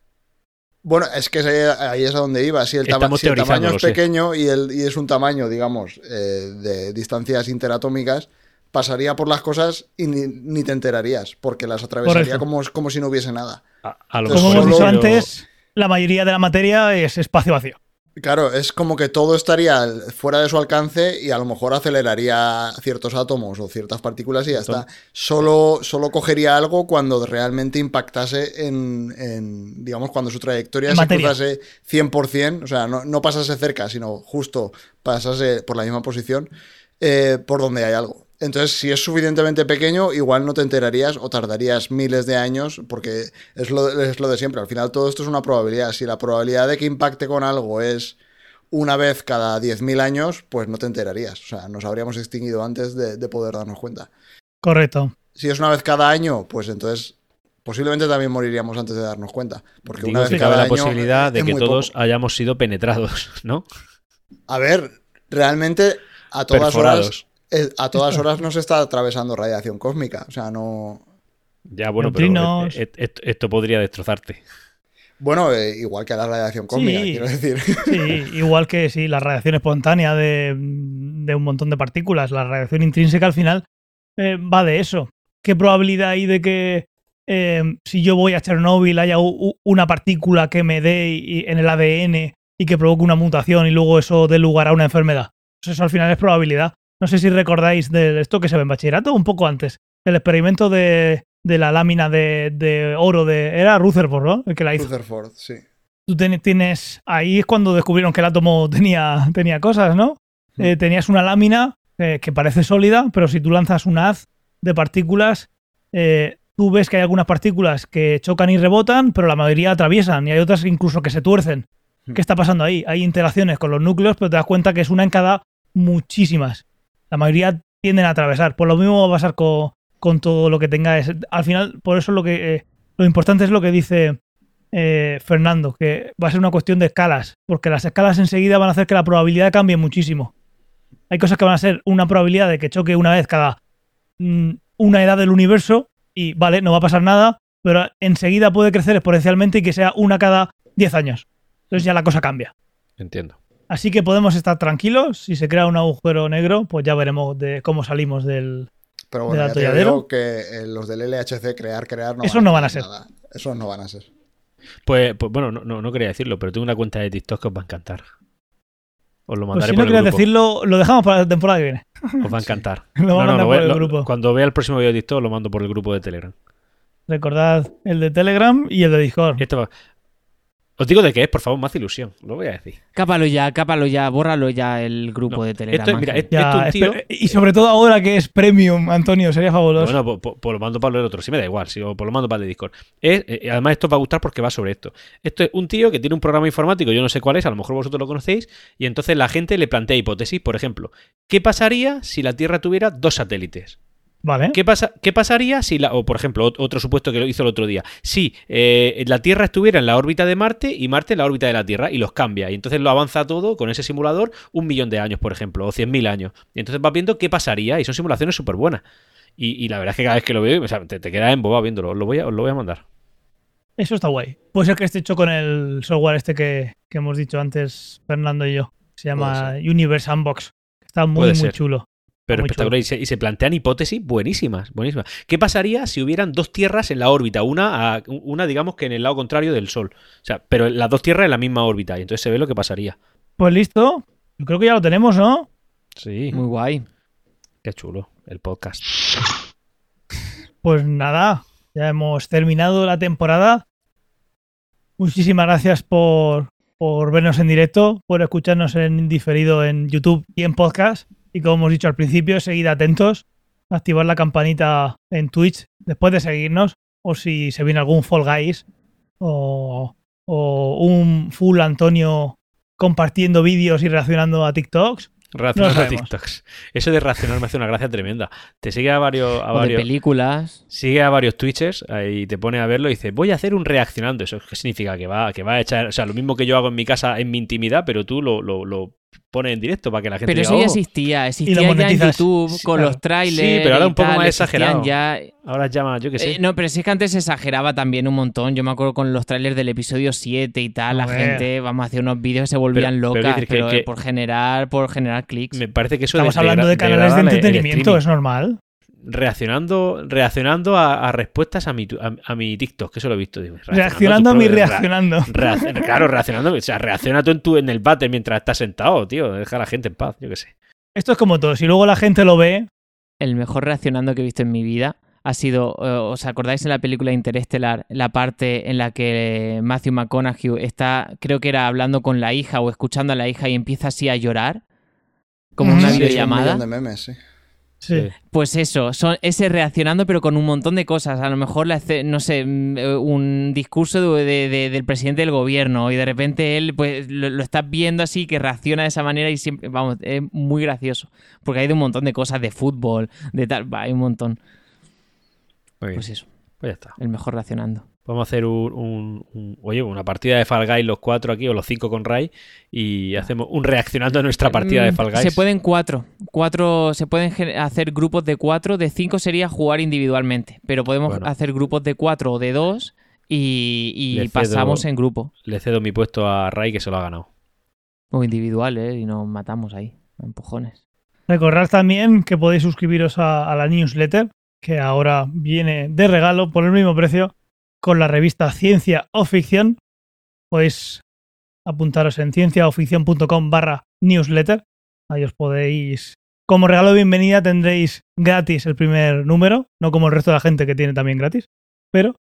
bueno, es que ahí es a donde iba. Si el, tama- Estamos si el teorizando, tamaño es pequeño y, el, y es un tamaño, digamos, eh, de distancias interatómicas, pasaría por las cosas y ni, ni te enterarías, porque las atravesaría como, como si no hubiese nada. A, a lo Pues Como hemos dicho antes, la mayoría de la materia es espacio vacío. Claro, es como que todo estaría fuera de su alcance y a lo mejor aceleraría ciertos átomos o ciertas partículas y ya está. Solo, solo cogería algo cuando realmente impactase en, en, digamos, cuando su trayectoria En se materia. cruzase 100%, o sea, no, no pasase cerca, sino justo pasase por la misma posición, eh, por donde hay algo. Entonces, si es suficientemente pequeño, igual no te enterarías o tardarías miles de años, porque es lo, es lo de siempre. Al final, todo esto es una probabilidad. Si la probabilidad de que impacte con algo es una vez cada 10.000 años, pues no te enterarías. O sea, nos habríamos extinguido antes de, de poder darnos cuenta. Correcto. Si es una vez cada año, pues entonces posiblemente también moriríamos antes de darnos cuenta. Porque Digo una vez que cada cabe la año posibilidad de es que todos poco. hayamos sido penetrados, ¿no? A ver, realmente a todas horas Perforados. A todas horas nos está atravesando radiación cósmica. O sea, no. Ya, bueno, Neutrinos. pero eh, eh, esto, esto podría destrozarte. Bueno, eh, igual que la radiación cósmica, Sí. quiero decir. Sí, igual que sí, la radiación espontánea de, de un montón de partículas, la radiación intrínseca al final eh, va de eso. ¿Qué probabilidad hay de que eh, si yo voy a Chernóbil haya u- u- una partícula que me dé y- en el ADN y que provoque una mutación y luego eso dé lugar a una enfermedad? Pues eso al final es probabilidad. No sé si recordáis de esto que se ve en bachillerato un poco antes, el experimento de, de la lámina de, de oro de... Era Rutherford, ¿no? El que la hizo Rutherford, sí. tú ten- tienes. Ahí es cuando descubrieron que el átomo tenía, tenía cosas, ¿no? Eh, tenías una lámina eh, que parece sólida, pero si tú lanzas un haz de partículas, eh, tú ves que hay algunas partículas que chocan y rebotan, pero la mayoría atraviesan y hay otras incluso que se tuercen. ¿Qué está pasando ahí? Hay interacciones con los núcleos, pero te das cuenta que es una en cada muchísimas. La mayoría tienden a atravesar. Por lo mismo va a pasar con, todo lo que tenga. Al final, por eso lo que eh, lo importante es lo que dice eh, Fernando, que va a ser una cuestión de escalas, porque las escalas enseguida van a hacer que la probabilidad cambie muchísimo. Hay cosas que van a ser una probabilidad de que choque una vez cada mm, una edad del universo y vale, no va a pasar nada, pero enseguida puede crecer exponencialmente y que sea una cada 10 años. Entonces ya la cosa cambia. Entiendo. Así que podemos estar tranquilos. Si se crea un agujero negro, pues ya veremos de cómo salimos del. Pero bueno, del ya te digo que eh, los del LHC crear, crear, no Esos no van a ser. nada. Esos no van a ser. Pues, pues bueno, no, no, no quería decirlo, pero tengo una cuenta de TikTok que os va a encantar. Os lo Pues mandaré si por no el grupo. decirlo, lo dejamos para la temporada que viene. Os va a encantar. Lo No, no, mandar lo voy- por el lo- grupo. Cuando vea el próximo vídeo de TikTok lo mando por el grupo de Telegram. Recordad el de Telegram y el de Discord. Esto va- Os digo de qué es, por favor, más ilusión. Lo voy a decir. Cápalo ya, cápalo ya, bórralo ya el grupo No, de Telegram. esto es- mira, es Ya, un tío. y sobre todo ahora que es premium, Antonio, sería fabuloso. Bueno, pues, pues- pues lo mando para el otro. Sí me da igual, si, o pues lo mando para el de Discord. Es, eh, además, esto os va a gustar porque va sobre esto. Esto es un tío que tiene un programa informático, yo no sé cuál es, a lo mejor vosotros lo conocéis, y entonces la gente le plantea hipótesis. Por ejemplo, ¿qué pasaría si la Tierra tuviera dos satélites? Vale. ¿Qué, pasa, ¿Qué pasaría si, la, o por ejemplo, ot- otro supuesto que lo hizo el otro día, si eh, la Tierra estuviera en la órbita de Marte y Marte en la órbita de la Tierra y los cambia? Y entonces lo avanza todo con ese simulador un millón de años, por ejemplo, o cien mil años. Y entonces vas viendo qué pasaría y son simulaciones súper buenas. Y, y la verdad es que cada vez que lo veo, o sea, te, te quedas embobado viéndolo. Os lo voy a, os lo voy a mandar. Eso está guay. Puede ser que esté hecho con el software este que, que hemos dicho antes, Fernando y yo. Se llama Universe Unbox. Está muy, muy chulo. Pero Muy espectacular. Y se, y se plantean hipótesis buenísimas, buenísimas. ¿Qué pasaría si hubieran dos tierras en la órbita? Una, a- una digamos que en el lado contrario del Sol. O sea, pero las dos tierras en la misma órbita. Y entonces se ve lo que pasaría. Pues listo. Yo creo que ya lo tenemos, ¿no? Sí. Muy guay. Qué chulo. El podcast. Pues nada, ya hemos terminado la temporada. Muchísimas gracias por, por vernos en directo, por escucharnos en diferido en YouTube y en podcast. Y como hemos dicho al principio, seguid atentos, activar la campanita en Twitch después de seguirnos, o si se viene algún Fall Guys o, o un full Antonio compartiendo vídeos y reaccionando a TikToks. Reaccionando a. TikToks. Eso de reaccionar me hace una gracia tremenda. Te sigue a varios, a O de películas. sigue a varios Twitchers eh, y te pone a verlo y dice, voy a hacer un reaccionando. ¿Eso qué significa? Que va, que va a echar, o sea, lo mismo que yo hago en mi casa en mi intimidad, pero tú lo, lo, lo pones en directo para que la gente Pero diga, eso ya "Oh". existía, existía ya en. YouTube Sí, con claro. los trailers. Sí, pero ahora y un poco tal, más exagerado. Ya... Ahora llama, yo qué sé. Eh, no, pero es que antes se exageraba también un montón. Yo me acuerdo con los trailers del episodio 7 y tal, la gente, vamos a hacer unos vídeos que se volvían Pero- pero locas, pero que- por generar, por generar clics. Me parece que eso Estamos de- hablando de canales de entretenimiento, es normal. Reaccionando reaccionando a, a respuestas a mi, tu- a, a mi TikTok, que eso lo he visto. digo, Reaccionando a mi reaccionando. Claro, reaccionando. O sea, reacciona tú en, tu, en el váter mientras estás sentado, tío. Deja a la gente en paz, yo qué sé. Esto es como todo. Si luego la gente lo ve, El mejor reaccionando que he visto en mi vida ha sido, eh, ¿os acordáis en la película Interestelar, la parte en la que Matthew McConaughey está, creo que era hablando con la hija o escuchando a la hija y empieza así a llorar? Como Mm, una sí, un videollamada. millón de memes, sí. Sí. Pues eso, son ese reaccionando, pero con un montón de cosas. A lo mejor, le hace, no sé, mm, eh, un discurso de- de- de- del presidente del gobierno y de repente él, pues lo, lo estás viendo así, que reacciona de esa manera y siempre, vamos, es muy gracioso. Porque hay de un montón de cosas, de fútbol, de tal, va, hay un montón. Pues eso, pues ya está. el mejor reaccionando. Vamos a hacer un, un- un- oye, una partida de Fall Guys los cuatro aquí o los cinco con Ray y hacemos un reaccionando a nuestra partida de Mm, Fall Guys. Se pueden cuatro. Cuatro, se pueden hacer grupos de cuatro. De cinco sería jugar individualmente. Pero podemos Bueno. hacer grupos de cuatro o de dos y, y Le cedo- pasamos en grupo. Le cedo mi puesto a Ray que se lo ha ganado. O individuales y nos matamos ahí, a empujones. Recordad también que podéis suscribiros a, a la newsletter, que ahora viene de regalo por el mismo precio con la revista Ciencia o Ficción. Podéis apuntaros en cienciaoficción.com barra newsletter. Ahí os podéis... Como regalo de bienvenida tendréis gratis el primer número, no como el resto de la gente que tiene también gratis, pero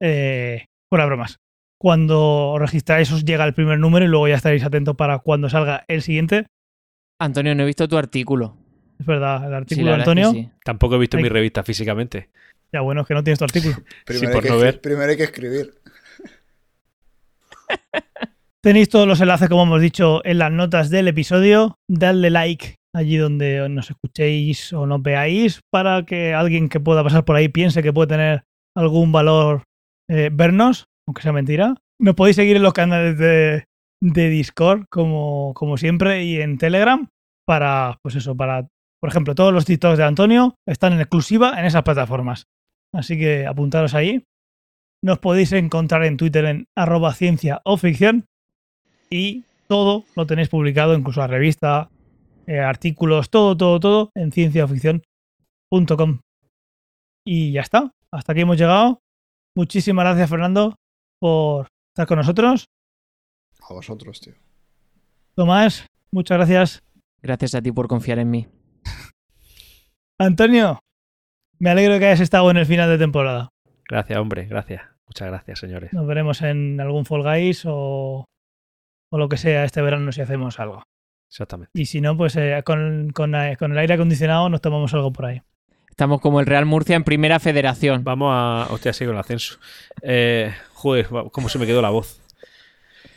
eh, fuera bromas. Cuando os registráis os llega el primer número y luego ya estaréis atentos para cuando salga el siguiente. Antonio, no he visto tu artículo. Es verdad, el artículo de verdad es que Antonio. sí. Tampoco he visto mi revista físicamente. Ya bueno, es que no tienes tu artículo. Primero, por hay que, no escri- ver. primero hay que escribir. Tenéis todos los enlaces, como hemos dicho, en las notas del episodio. Dadle like allí donde nos escuchéis o nos veáis para que alguien que pueda pasar por ahí piense que puede tener algún valor eh, vernos, aunque sea mentira. Nos podéis seguir en los canales de, de Discord, como, como siempre, y en Telegram para, pues eso, para, por ejemplo, todos los TikToks de Antonio están en exclusiva en esas plataformas. Así que apuntaros ahí. Nos podéis encontrar en Twitter en arroba ciencia o ficción. Y todo lo tenéis publicado, incluso la revista, eh, artículos, todo, todo, todo en cienciaficción.com. Y ya está. Hasta aquí hemos llegado. Muchísimas gracias, Fernando, por estar con nosotros. A vosotros, tío. Tomás, muchas gracias. Gracias a ti por confiar en mí. Antonio, me alegro de que hayas estado en el final de temporada. Gracias, hombre, gracias. Muchas gracias, señores. Nos veremos en algún Fall Guys o, o lo que sea este verano si hacemos algo. Exactamente. Y si no, pues eh, con, con, eh, con el aire acondicionado nos tomamos algo por ahí. Estamos como el Real Murcia en primera federación. Vamos a. Hostia, sigo el ascenso. Eh, joder, cómo se me quedó la voz.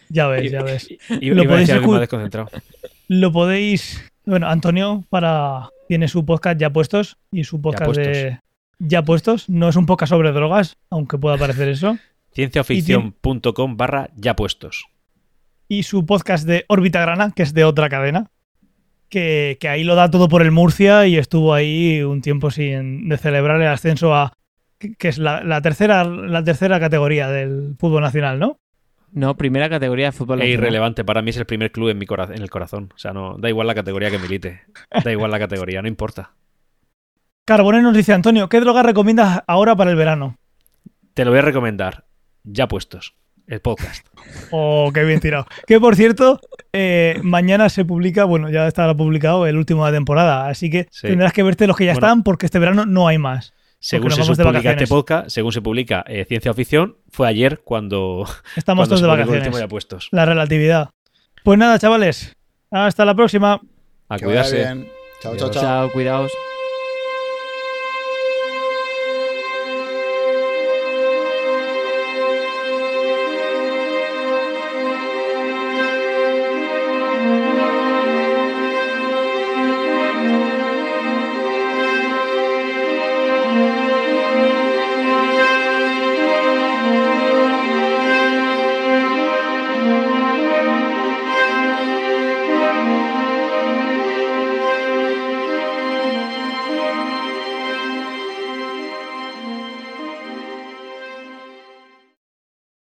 Ya ves, ya ves. I- Lo Iba a podéis decir algo escu- más desconcentrado. Lo podéis. Bueno, Antonio para tiene su podcast ya puestos y su podcast de ya puestos. No es un podcast sobre drogas, aunque pueda parecer eso. Cienciaoficción.com barra ya puestos. Y su podcast de Órbita Grana, que es de otra cadena. Que, que ahí lo da todo por el Murcia y estuvo ahí un tiempo sin de celebrar el ascenso a. que que es la, la tercera, la tercera categoría del fútbol nacional, ¿no? No, primera categoría de fútbol. Es irrelevante. Para mí es el primer club en, mi cora- en el corazón. O sea, no da igual la categoría que milite. Da igual la categoría, no importa. Carbonell nos dice Antonio, ¿qué droga recomiendas ahora para el verano? Te lo voy a recomendar. Ya puestos. El podcast. Oh, qué bien tirado. Que por cierto, eh, mañana se publica, bueno, ya estará publicado el último de la temporada, así que Sí. tendrás que verte los que ya Bueno. están porque este verano no hay más. Según se publica este podcast, según se publica eh, Ciencia o Ficción, fue ayer cuando, Estamos cuando todos se de vacaciones. puestos. La relatividad. Pues nada, chavales. Hasta la próxima. A Que cuidarse. Chao, chao, chao. Chao, cuidaos.